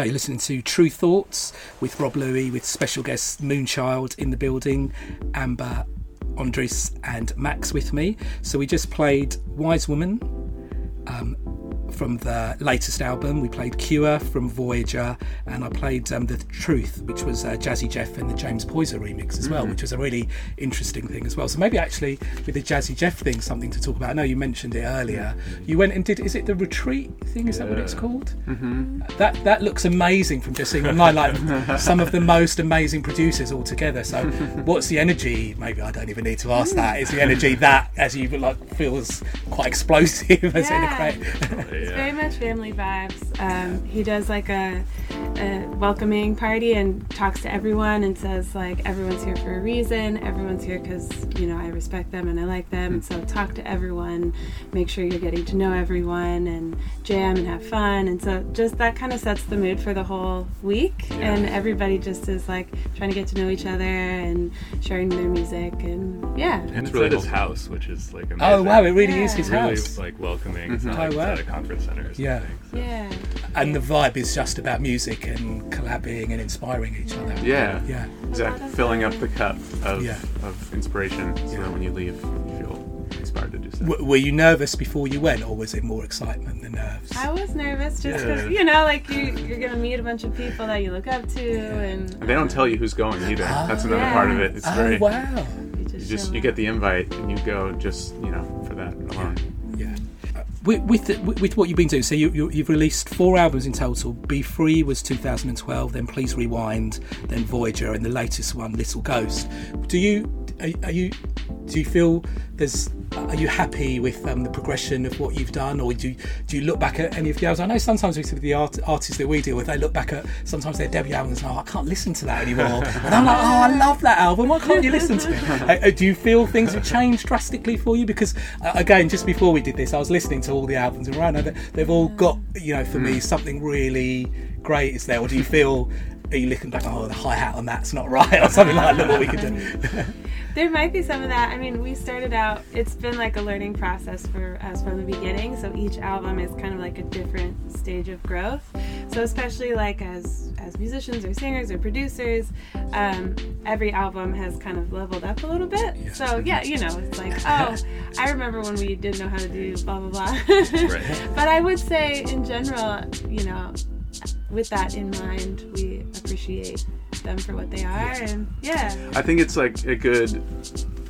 Okay, listening to Tru Thoughts with Rob Luis, with special guests Moonchild in the building, Amber, Andres, and Max with me. So we just played Wise Woman from the latest album. We played Cure from Voyager, and I played um, The Truth, which was uh, Jazzy Jeff and the James Poyser remix as well, Mhm. which was a really interesting thing as well. So maybe actually with the Jazzy Jeff thing, something to talk about. I know you mentioned it earlier. You went and did. Is it the retreat thing? Is that what it's called? Mm-hmm. That that looks amazing from just seeing online, like some of the most amazing producers all together. So, what's the energy? Maybe I don't even need to ask that. Is the energy that, as you like, feels quite explosive as Yeah. in a great? It's very much family vibes. Um, he does like a, a welcoming party and talks to everyone and says like everyone's here for a reason. Everyone's here because you know I respect them and I like them. So talk to everyone. Make sure you're getting to know everyone and jam and have fun. And so just that kind of sets the mood for the whole week. And everybody just is like trying to get to know each other and sharing their music and yeah. And it's really his house, which is like amazing. Oh, wow, it really is his really, house. like welcoming. It's Mhm. not Oh, like wow. at a conference center. Or Yeah. something. Yeah. And the vibe is just about music and collabing and inspiring each other. Yeah. Yeah. Exactly. Oh, filling up the cup of, Yeah. of inspiration so that when you leave, you feel inspired to do so. W- were you nervous before you went, or was it more excitement than nerves? I was nervous just because Yeah. you know, like you, you're gonna meet a bunch of people that you look up to, and And they don't tell you who's going either. Ah. That's another Yeah. part of it. It's Oh, very wow. You just you get the invite and you go just you know for that alone. With with, with what you've been doing, so you, you you've released four albums in total. Be Free was 2012, then Please Rewind, then Voyager, and the latest one, Little Ghost. Do you are, are you do you feel there's are you happy with um, the progression of what you've done, or do you, do you look back at any of the albums? I know sometimes we see the art, artists that we deal with, they look back at sometimes their debut albums and oh, I can't listen to that anymore. and I'm like, oh, I love that album. Why can't you listen to it? Uh, uh, do you feel things have changed drastically for you? Because uh, again, just before we did this, I was listening to all the albums and right now they- they've all got you know for me something really great is there. Or do you feel are you looking back? Oh, the hi hat on that's not right, or something like. Look what we could do. There might be some of that. I mean, we started out, it's been like a learning process for us from the beginning. So each album is kind of like a different stage of growth. So especially like as as musicians or singers or producers, um, every album has kind of leveled up a little bit. So yeah, you know, it's like, oh, I remember when we didn't know how to do blah blah blah. But I would say in general, you know, with that in mind, we appreciate them for what they are and yeah. I think it's like a good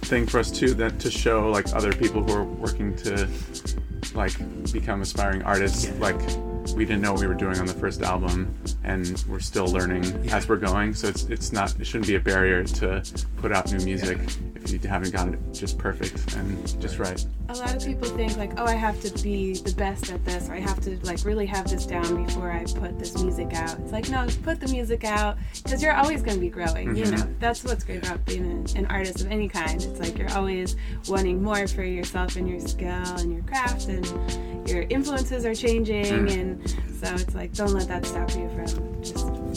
thing for us too that to show like other people who are working to like become aspiring artists like we didn't know what we were doing on the first album and we're still learning as we're going. So it's it's not it shouldn't be a barrier to put out new music. If you haven't gotten it just perfect and just right. a lot of people think like oh i have to be the best at this or i have to like really have this down before i put this music out. It's like no put the music out because you're always going to be growing you Mhm. know? That's what's great about being an, an artist of any kind. It's like you're always wanting more for yourself and your skill and your craft and your influences are changing Mm. and so it's like don't let that stop you from just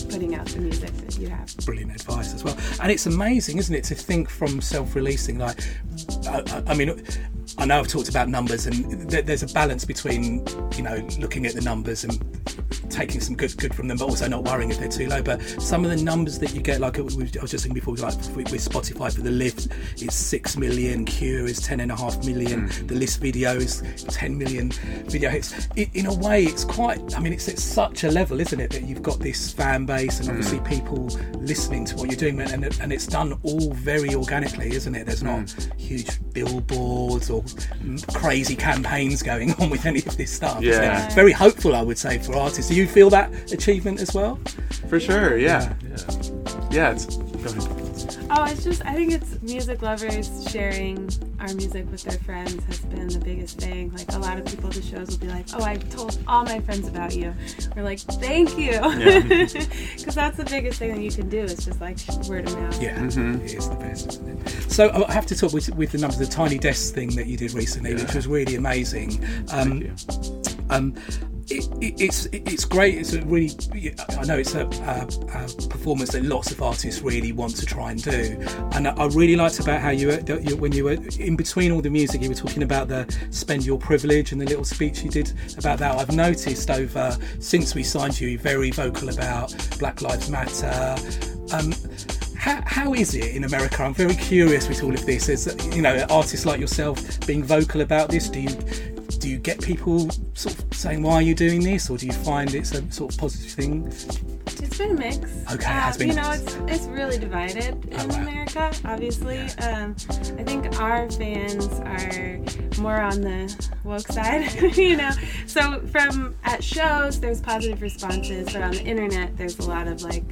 putting out the music that you have brilliant advice as well. And it's amazing, isn't it, to think from self-releasing. Like, I, I- I mean, I know I've talked about numbers, and th- there's a balance between, you know, looking at the numbers and taking some good good from them, but also not worrying if they're too low. But some of the numbers that you get, like I was just saying before, like with with Spotify for the lift is six million, Cure is ten and a half million, hmm. the list video is ten million video hits. I in a way, it's quite. I mean, it's at such a level, isn't it, that you've got this fan base and obviously mm. people listening to what you're doing, and and it's done all very organically, isn't it? There's not mm. huge billboards or crazy campaigns going on with any of this stuff. is? Yeah. It's very hopeful, I would say, for artists. Do you feel that achievement as well? for sure yeah yeah, yeah it's go ahead. Oh, it's just, I think it's music lovers sharing our music with their friends has been the biggest thing. Like, a lot of people at the shows will be like, oh, I've told all my friends about you. We're like, thank you. Yeah. Because that's the biggest thing that you can do is just like word of mouth. Yeah, it is the best, isn't it? So I have to talk with, with the numbers, the Tiny Desk thing that you did recently, which was really amazing. Um, um, it, it, it's it's great. It's a really I know it's a, a, a performance that lots of artists really want to try and do, and I, really liked about how you, were, you when you were in between all the music, you were talking about the spend your privilege and the little speech you did about that. I've noticed over since we signed you, you're very vocal about Black Lives Matter. Um, how, how is it in America? I'm very curious with all of this. As you know, artists like yourself being vocal about this, do you do you get people sort of saying why are you doing this, or do you find it's a sort of positive thing? It's been a mix. Okay, it has Uh, been You know, it's it's really divided in America. Obviously, um, I think our fans are more on the woke side. you know, so from at shows, there's positive responses, but on the internet, there's a lot of like,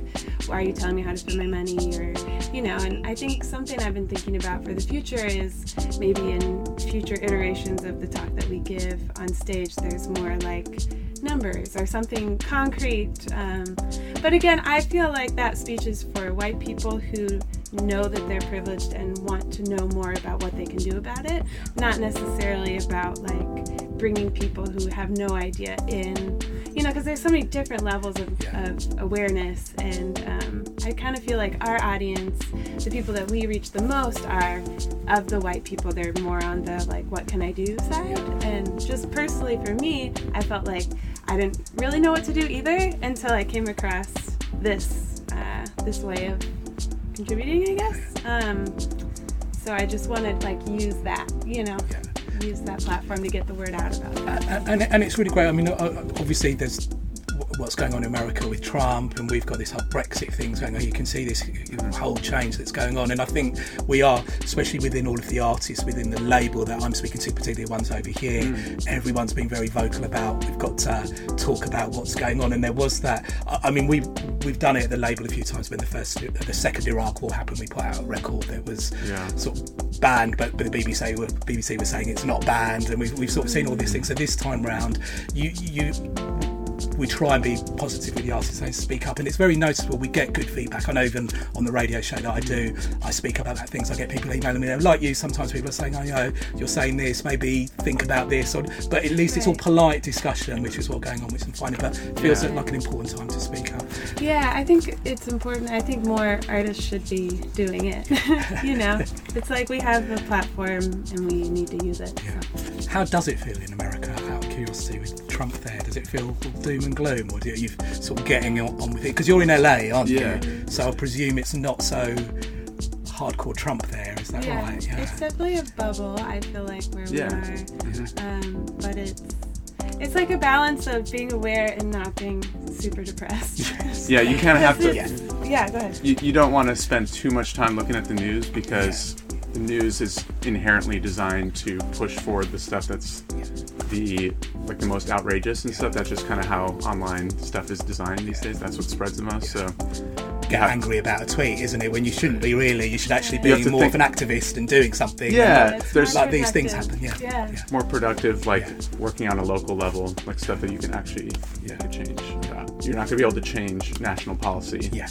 "Why are you telling me how to spend my money?" or you know. And I think something I've been thinking about for the future is maybe in future iterations of the talk that we give on stage, there's more like numbers or something concrete. Um, but again, I feel like that speech is for white people who know that they're privileged and want to know more about what they can do about it, not necessarily about like bringing people who have no idea in, you know, because there's so many different levels of, of awareness. And um, I kind of feel like our audience, the people that we reach the most, are of the white people. They're more on the like, what can I do side. And just personally for me, I felt like I didn't really know what to do either until I came across this uh, this way of contributing, I guess. Um, so I just wanted to like use that, you know, use that platform to get the word out about that. and, and, and it's really great. I mean, obviously, there's what's going on in America with Trump, and we've got this whole Brexit thing going on. You can see this whole change that's going on, and I think we are, especially within all of the artists within the label that I'm speaking to, particularly the ones over here. Mm. Everyone's been very vocal about. We've got to talk about what's going on, and there was that. I I mean, we we've done it at the label a few times. When the first, the second Iraq War happened, we put out a record that was Yeah. sort of banned, but, but the BBC were BBC were saying it's not banned, and we've, we've sort of seen all these things. So this time round, you you we try and be positive with the artists and speak up, and it's very noticeable. We get good feedback. I know even on the radio show that I do, I speak up about things. I get people emailing me, like you. Sometimes people are saying, "Oh, you know, you're saying this. Maybe think about this." Or, but at least it's all polite discussion, which is what's going on, which I'm finding. But it feels Yeah. like an important time to speak up. Yeah, I think it's important. I think more artists should be doing it. you know, it's like we have the platform and we need to use it. so. How does it feel in America? Out of curiosity, with Trump there, does it feel doom and gloom, or do you sort of getting on on with it? Because you're in LA, aren't Yeah. you? So I presume it's not so hardcore Trump there. Is that yeah, right? Yeah. it's definitely a bubble. I feel like where Yeah. we are, um, but it's it's like a balance of being aware and not being super depressed. Yes. Yeah, you kind of have to. Because it's- Yeah, go ahead. You, you don't want to spend too much time looking at the news because the news is inherently designed to push forward the stuff that's the like the most outrageous and stuff. That's just kind of how online stuff is designed these days. That's what spreads the most. So Get angry about a tweet, isn't it? When you shouldn't be really. You should actually be more think- of an activist and doing something. Yeah, And, there's- like these things happen. Yeah. Yeah. more productive, like working on a local level, like stuff that you can actually make a change. Yeah. You're not gonna be able to change national policy. Yeah.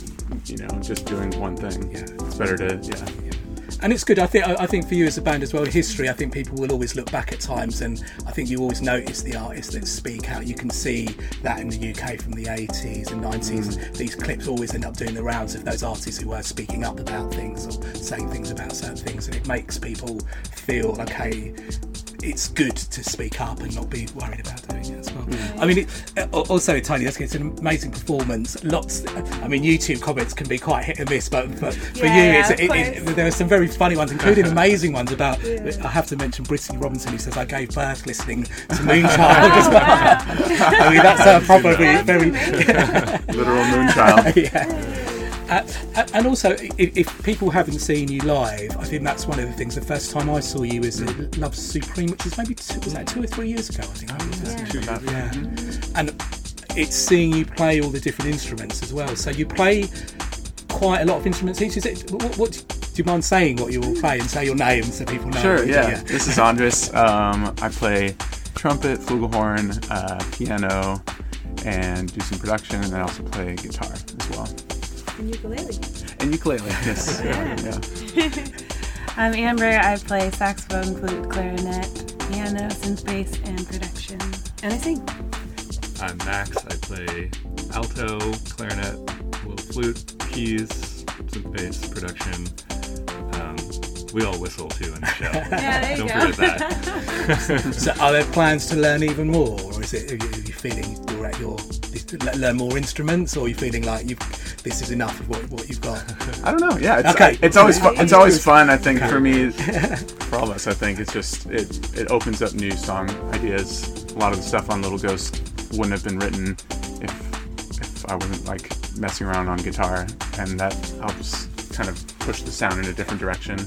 You know, just doing one thing. Yeah. It's better to yeah. And it's good. I think. I think for you as a band as well, history. I think people will always look back at times, and I think you always notice the artists that speak out. You can see that in the UK from the 80s and 90s. Mm. These clips always end up doing the rounds of those artists who were speaking up about things or saying things about certain things, and it makes people feel okay. It's good to speak up and not be worried about doing it. I mean, it, uh, also Tony, that's it's an amazing performance. Lots. I mean, YouTube comments can be quite hit and miss, but for, for Yeah, you, yeah, it's, of it, it, there are some very funny ones, including amazing ones about. Yeah. I have to mention Brittany Robinson, who says I gave birth listening to Moonchild as well. I mean, that's uh, probably very Literal Moonchild. yeah. Uh, and also, if, if people haven't seen you live, I think that's one of the things. The first time I saw you was at Love Supreme, which is maybe two, was that two or three years ago. I think. Yeah. yeah. And it's seeing you play all the different instruments as well. So you play quite a lot of instruments each. Is it? What, what do you mind saying what you all play and say your name so people know? Sure, what you yeah. This is Andres. Um, I play trumpet, flugelhorn, uh, piano, and do some production, and I also play guitar as well. And ukulele. And ukulele, yes. Yeah. yeah. I'm Amber. I play saxophone, flute, clarinet, piano, synth bass, and production. And I sing. I'm Max. I play alto, clarinet, little flute, keys, synth bass, production. Um, we all whistle too in the show. Yeah, there you Don't go. forget that. so are there plans to learn even more, or is it are you, are feeling you're at your learn more instruments, or are you feeling like you this is enough of what, what you've got? I don't know. Yeah, it's, Okay. it's always fun. It's always fun. I think Okay. for me, for all of us, I think it's just it it opens up new song ideas. A lot of the stuff on Little Ghost wouldn't have been written if if I wasn't like messing around on guitar, and that helps kind of push the sound in a different direction.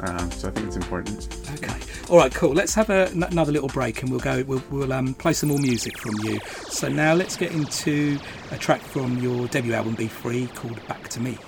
Uh, so I think it's important. Okay. All right. Cool. Let's have a, n- another little break, and we'll go. We'll, we'll um, play some more music from you. So now let's get into a track from your debut album, Be Free, called Back to Me.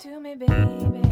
to me, baby.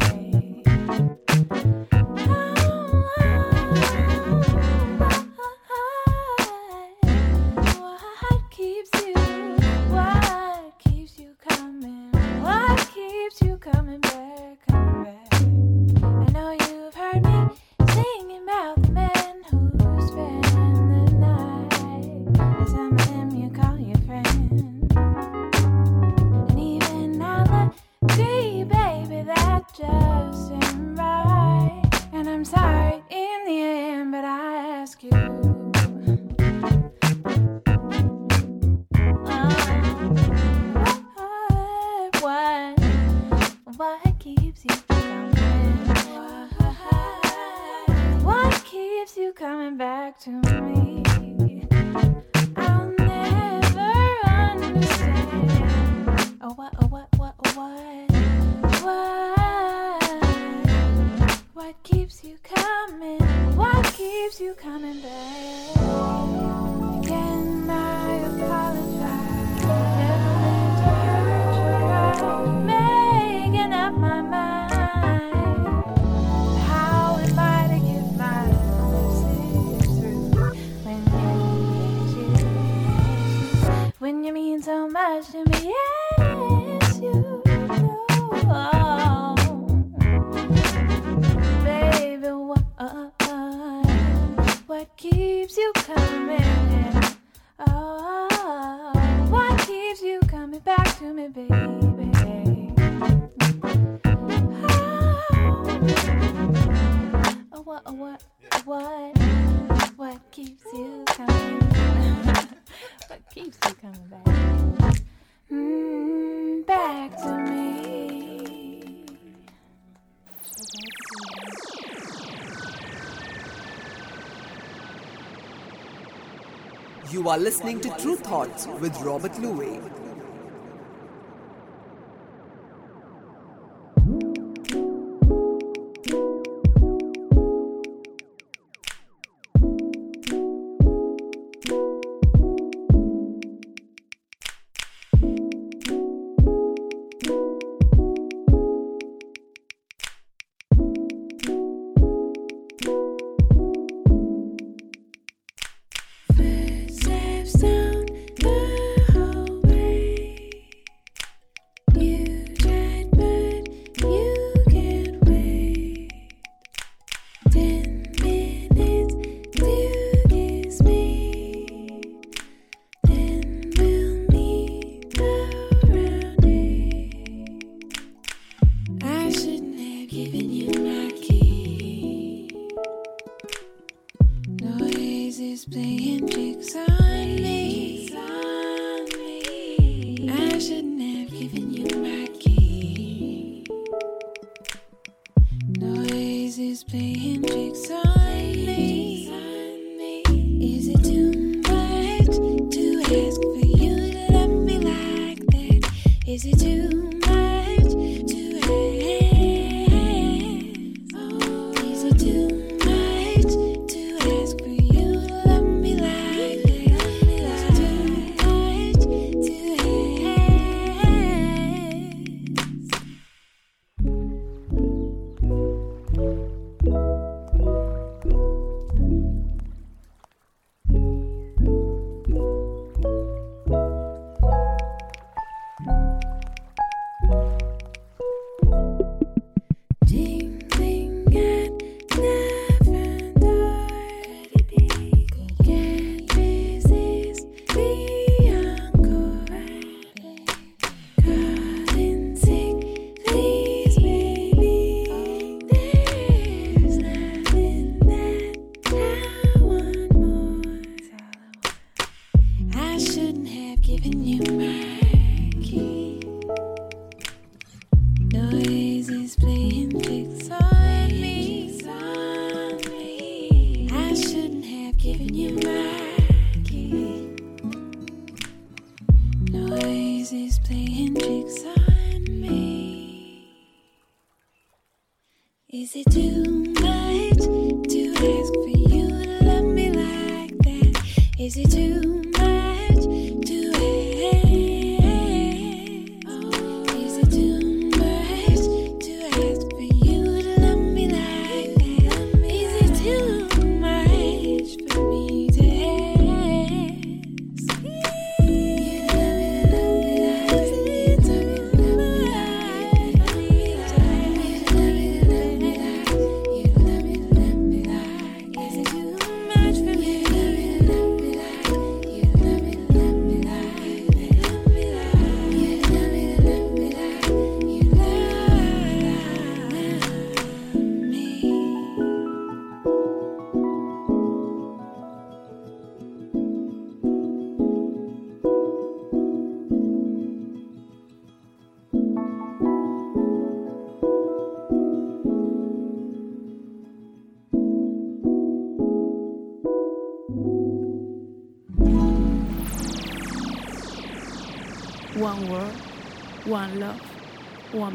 You are listening to Tru Thoughts with Robert Luis.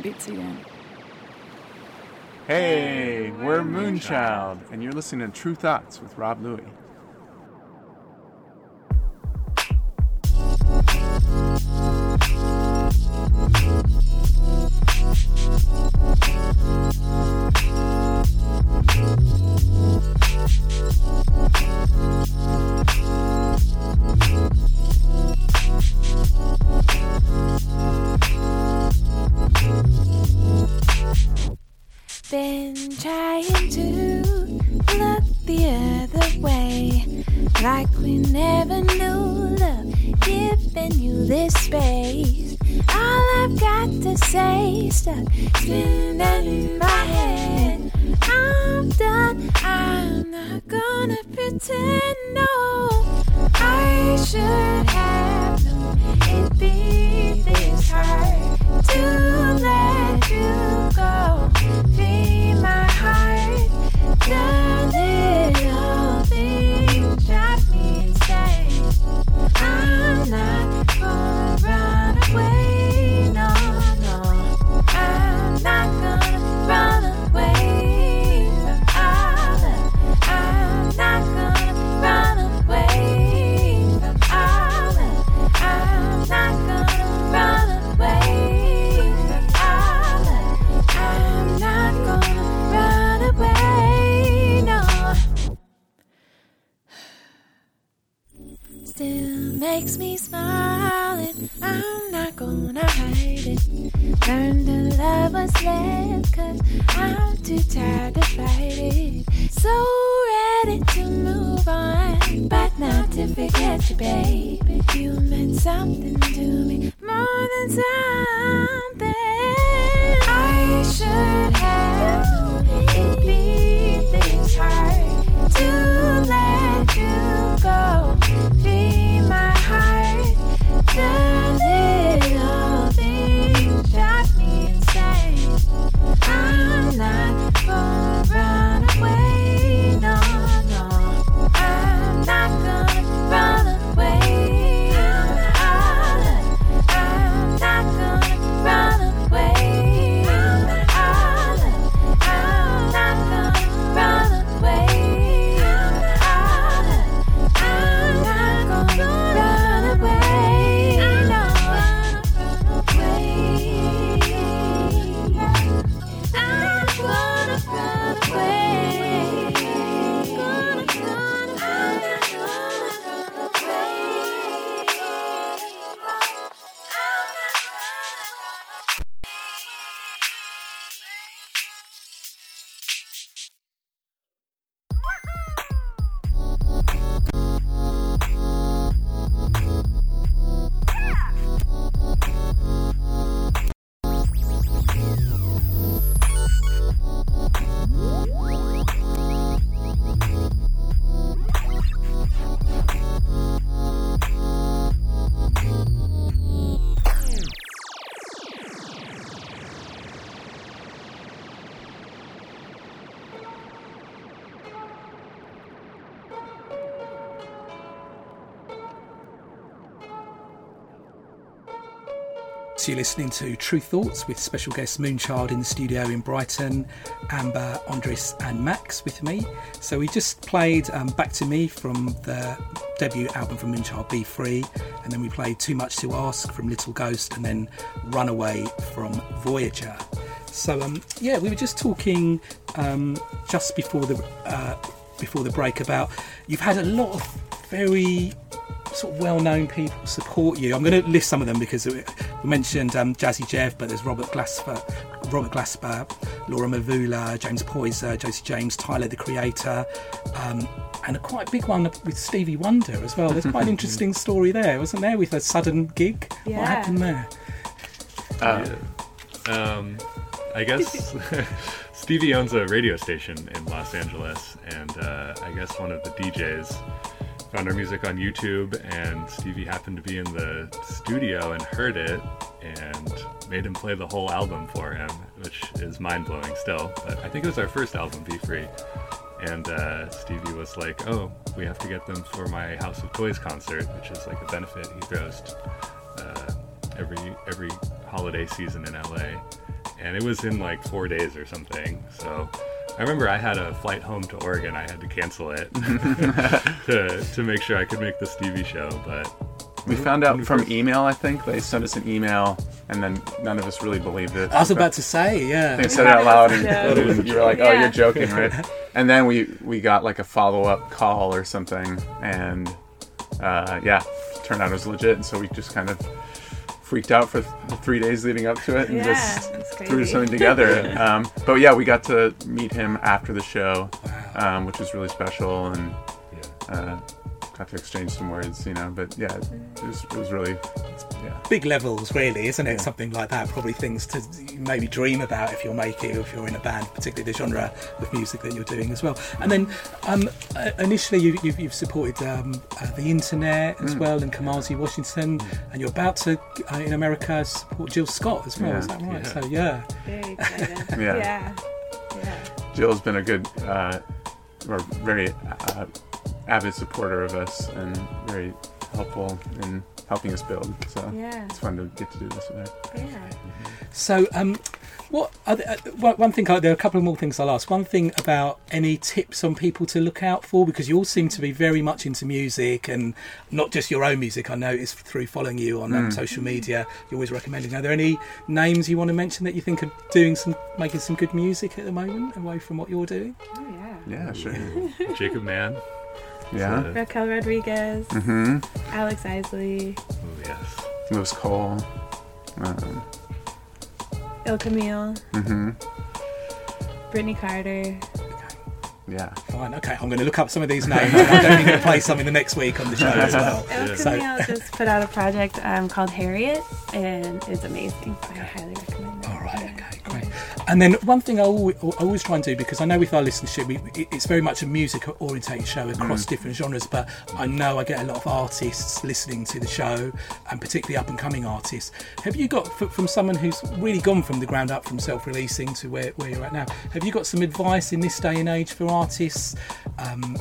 Bitsy then. Hey, we're Moonchild, and you're listening to Tru Thoughts with Rob Luis. baby, you meant something to me. You're listening to Tru Thoughts with special guest Moonchild in the studio in Brighton, Amber, Andres, and Max with me. So we just played um, Back to Me from the debut album from Moonchild, Be Free, and then we played Too Much to Ask from Little Ghost, and then Runaway from Voyager. So um, yeah, we were just talking um, just before the uh, before the break about you've had a lot of very sort of well-known people support you. I'm going to list some of them because we mentioned um, Jazzy Jeff, but there's Robert Glasper, Robert Glasper, Laura Mvula, James Poyser, Josie James, Tyler the Creator, um, and a quite big one with Stevie Wonder as well. There's quite an interesting story there, wasn't there, with a sudden gig? Yeah. What happened there? Yeah. Um, I guess Stevie owns a radio station in Los Angeles, and uh, I guess one of the DJs found our music on YouTube, and Stevie happened to be in the studio and heard it, and made him play the whole album for him, which is mind blowing still. But I think it was our first album, Be Free. And uh, Stevie was like, "Oh, we have to get them for my House of Toys concert, which is like a benefit he throws uh, every every holiday season in LA." And it was in like four days or something. So I remember I had a flight home to Oregon. I had to cancel it to to make sure I could make the Stevie show. But We found out from email, I think. They sent us an email, and then none of us really believed it. I was about to say, yeah. They said it out loud, and, Yeah. and you were like, "Oh, Yeah. you're joking, right?" And then we we got like a follow up call or something, and uh, yeah, turned out it was legit. And so we just kind of freaked out for the three days leading up to it, and Yeah, just threw something together. um, but yeah, we got to meet him after the show, um, which was really special, and uh, got to exchange some words, you know. But yeah, it was, it was really yeah. big levels, really, isn't it? Something like that. Probably things to maybe dream about if you're making, if you're in a band, particularly the genre of music that you're doing as well. And then um, uh, initially, you, you've, you've supported um, uh, the internet as Mm. well and Kamasi Washington, and you're about to uh, in America support Jill Scott as well. Yeah. Is that right? Yeah. So yeah. Very excited. Yeah. yeah. Jill's been a good, uh, or very uh, avid supporter of us and very helpful in helping us build. So Yeah. it's fun to get to do this with her. Yeah. So, um, what are the, uh, one one thing? There are a couple of more things I'll ask. One thing about any tips on people to look out for because you all seem to be very much into music and not just your own music. I noticed through following you on um, Mm. social media, you're always recommending. Are there any names you want to mention that you think are doing some, making some good music at the moment, away from what you're doing? Oh yeah. Yeah, sure. Jacob Mann. Yeah. So- Raquel Rodriguez. Mhm. Alex Isley. Oh yes. Moose Cole. Um, Ill Camille. hmm Brittany Carter. Yeah. Fine. Okay, I'm going to look up some of these names. I'm definitely going to play some in the next week on the show as well. Ill So- Camille just put out a project um, called Harriet, and it's amazing. I highly recommend it. All right, okay, great. And then one thing I always, I always try and do because I know with our listenership, we, it's very much a music orientated show across Mm. different genres. But I know I get a lot of artists listening to the show, and particularly up and coming artists. Have you got from someone who's really gone from the ground up, from self releasing to where, where you're at now? Have you got some advice in this day and age for artists? Um,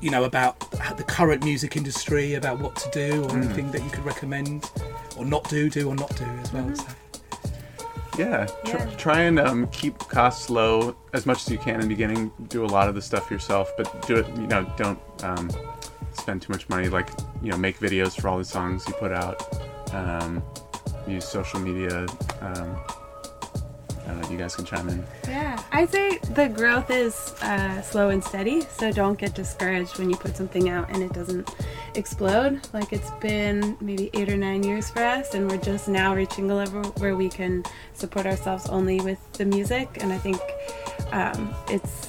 you know about the current music industry, about what to do, or Mm. anything that you could recommend, or not do, do or not do as well. So. Yeah, tr- try and um, keep costs low as much as you can in the beginning. Do a lot of the stuff yourself, but do it. You know, don't um, spend too much money. Like, you know, make videos for all the songs you put out. Um, use social media. I know. You guys can chime in. Yeah, I'd say the growth is uh, slow and steady, so don't get discouraged when you put something out and it doesn't explode. Like it's been maybe eight or nine years for us, and we're just now reaching a level where we can support ourselves only with the music. And I think um, it's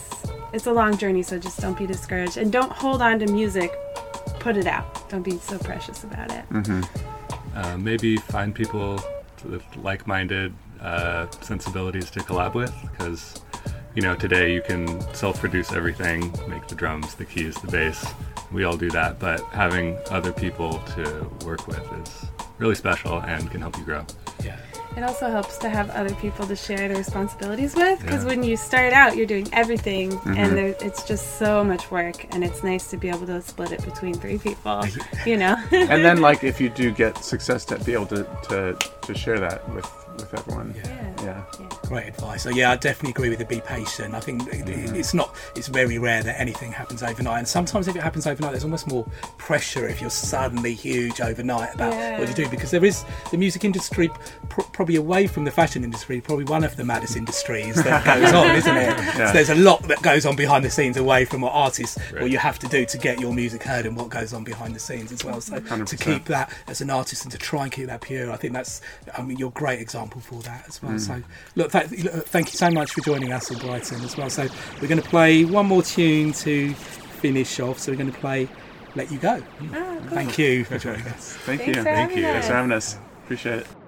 it's a long journey, so just don't be discouraged and don't hold on to music. Put it out. Don't be so precious about it. Mm-hmm. Uh, maybe find people like-minded uh, sensibilities to collab with because you know today you can self-produce everything make the drums the keys the bass we all do that but having other people to work with is really special and can help you grow yeah It also helps to have other people to share the responsibilities with because Yeah. when you start out, you're doing everything, Mhm. and there, it's just so much work, and it's nice to be able to split it between three people. You know. and then, like, if you do get success, to be able to, to to share that with with everyone. Yeah. Great advice. So yeah, I definitely agree with the be patient. I think Mm-hmm. it's not. It's very rare that anything happens overnight, and sometimes if it happens overnight, there's almost more pressure if you're suddenly huge overnight about what you do because there is the music industry pr- probably away from the fashion industry, probably one of the maddest industries that goes on, isn't it? Yeah. So there's a lot that goes on behind the scenes away from what artists what you have to do to get your music heard and what goes on behind the scenes as well. So to 100%. keep that as an artist and to try and keep that pure, I think that's. I mean, you're a great example for that as well. Mm. So look, th- look, thank you so much for joining us in Brighton as well. So we're going to play one more tune to finish off. So we're going to play "Let You Go." Ah, thank you for joining us. Thank Thanks you. for having Thanks for having us. Appreciate it.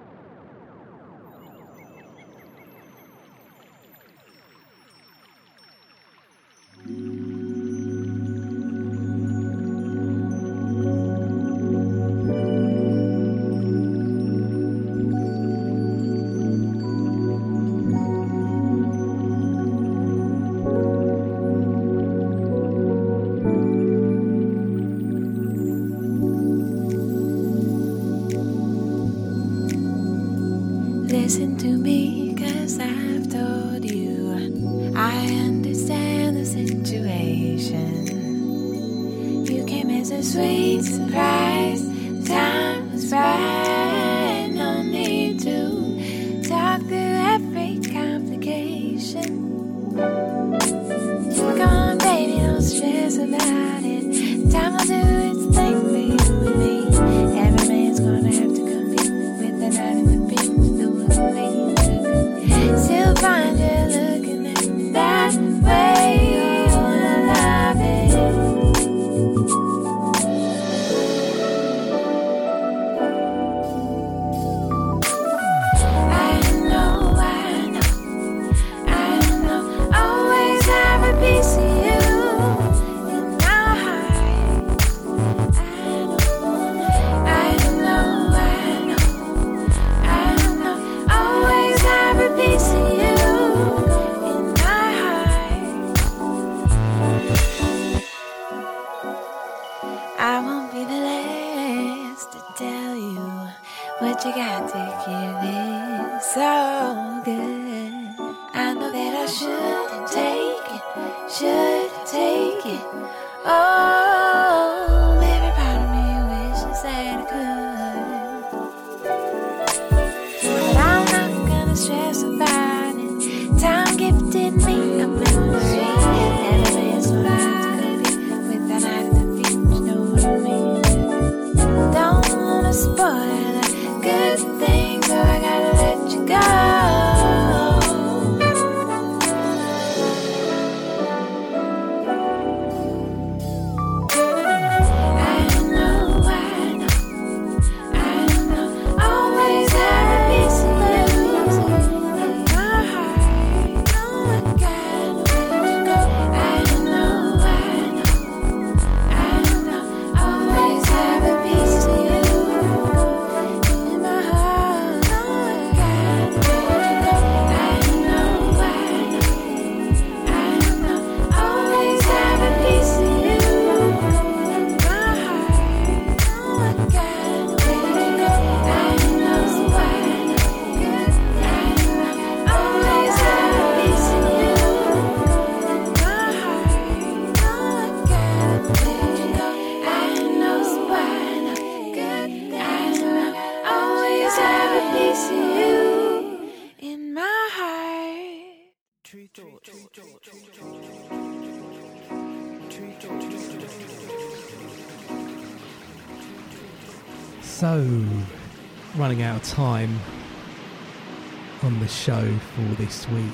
Show for this week.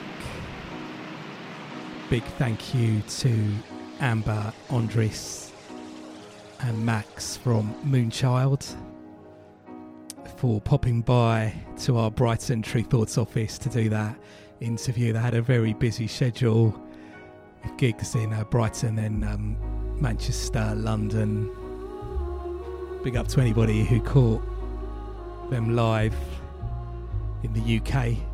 Big thank you to Amber, Andres, and Max from Moonchild for popping by to our Brighton Tru Thoughts office to do that interview. They had a very busy schedule with gigs in uh, Brighton and um, Manchester, London. Big up to anybody who caught them live in the UK.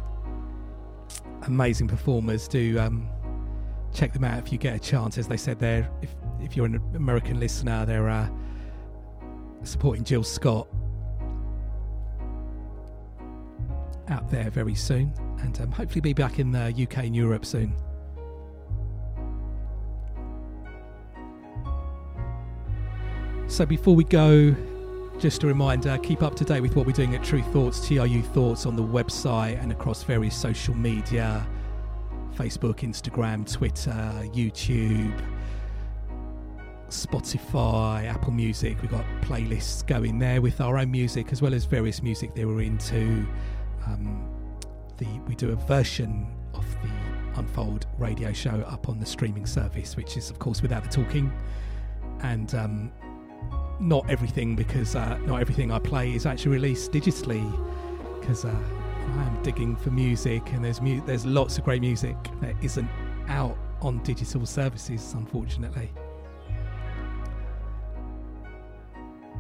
Amazing performers. Do um, check them out if you get a chance. As they said, there, if if you're an American listener, they're uh, supporting Jill Scott out there very soon, and um, hopefully be back in the UK and Europe soon. So before we go, just a reminder keep up to date with what we're doing at Tru Thoughts, TRU Thoughts on the website and across various social media Facebook, Instagram, Twitter, YouTube, Spotify, Apple Music. We've got playlists going there with our own music as well as various music that we're into. Um, the we do a version of the Unfold radio show up on the streaming service, which is of course without the talking, and um, not everything because uh, not everything I play is actually released digitally because uh, I am digging for music and there's mu- there's lots of great music that isn't out on digital services unfortunately.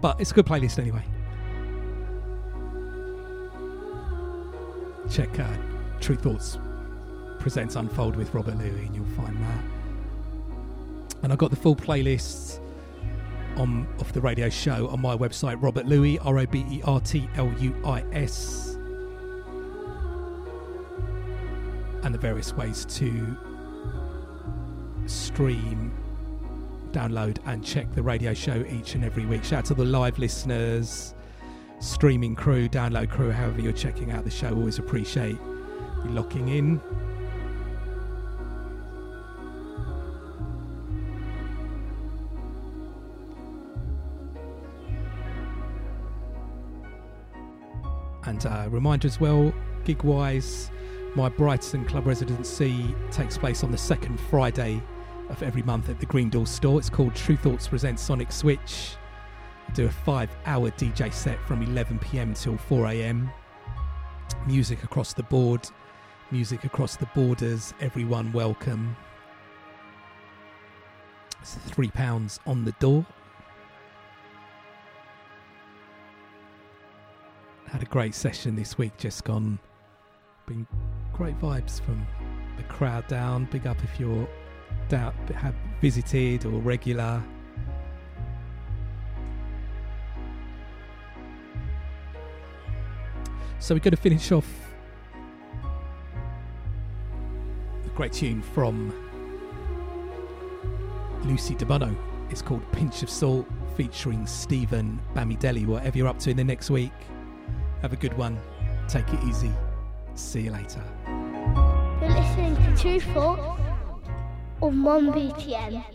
But it's a good playlist anyway. Check uh, Tru Thoughts presents Unfold with Robert Luis and you'll find that. And I've got the full playlists on of the radio show on my website, Robert Luis, R O B E R T L U I S, and the various ways to stream, download, and check the radio show each and every week. Shout out to the live listeners, streaming crew, download crew, however you're checking out the show. Always appreciate you locking in. And uh, reminder as well, gig wise, my Brighton Club residency takes place on the second Friday of every month at the Green Door store. It's called Tru Thoughts Presents Sonic Switch. I do a five hour DJ set from 11 pm till 4 am. Music across the board, music across the borders, everyone welcome. It's £3 on the door. Had a great session this week, just gone. Been great vibes from the crowd down. Big up if you're down, have visited or regular. So we're going to finish off a great tune from Lucy DeBono. It's called Pinch of Salt, featuring Stephen Bamidelli. Whatever you're up to in the next week, have a good one. Take it easy. See you later. You're listening to Tru Thoughts on 1BTN.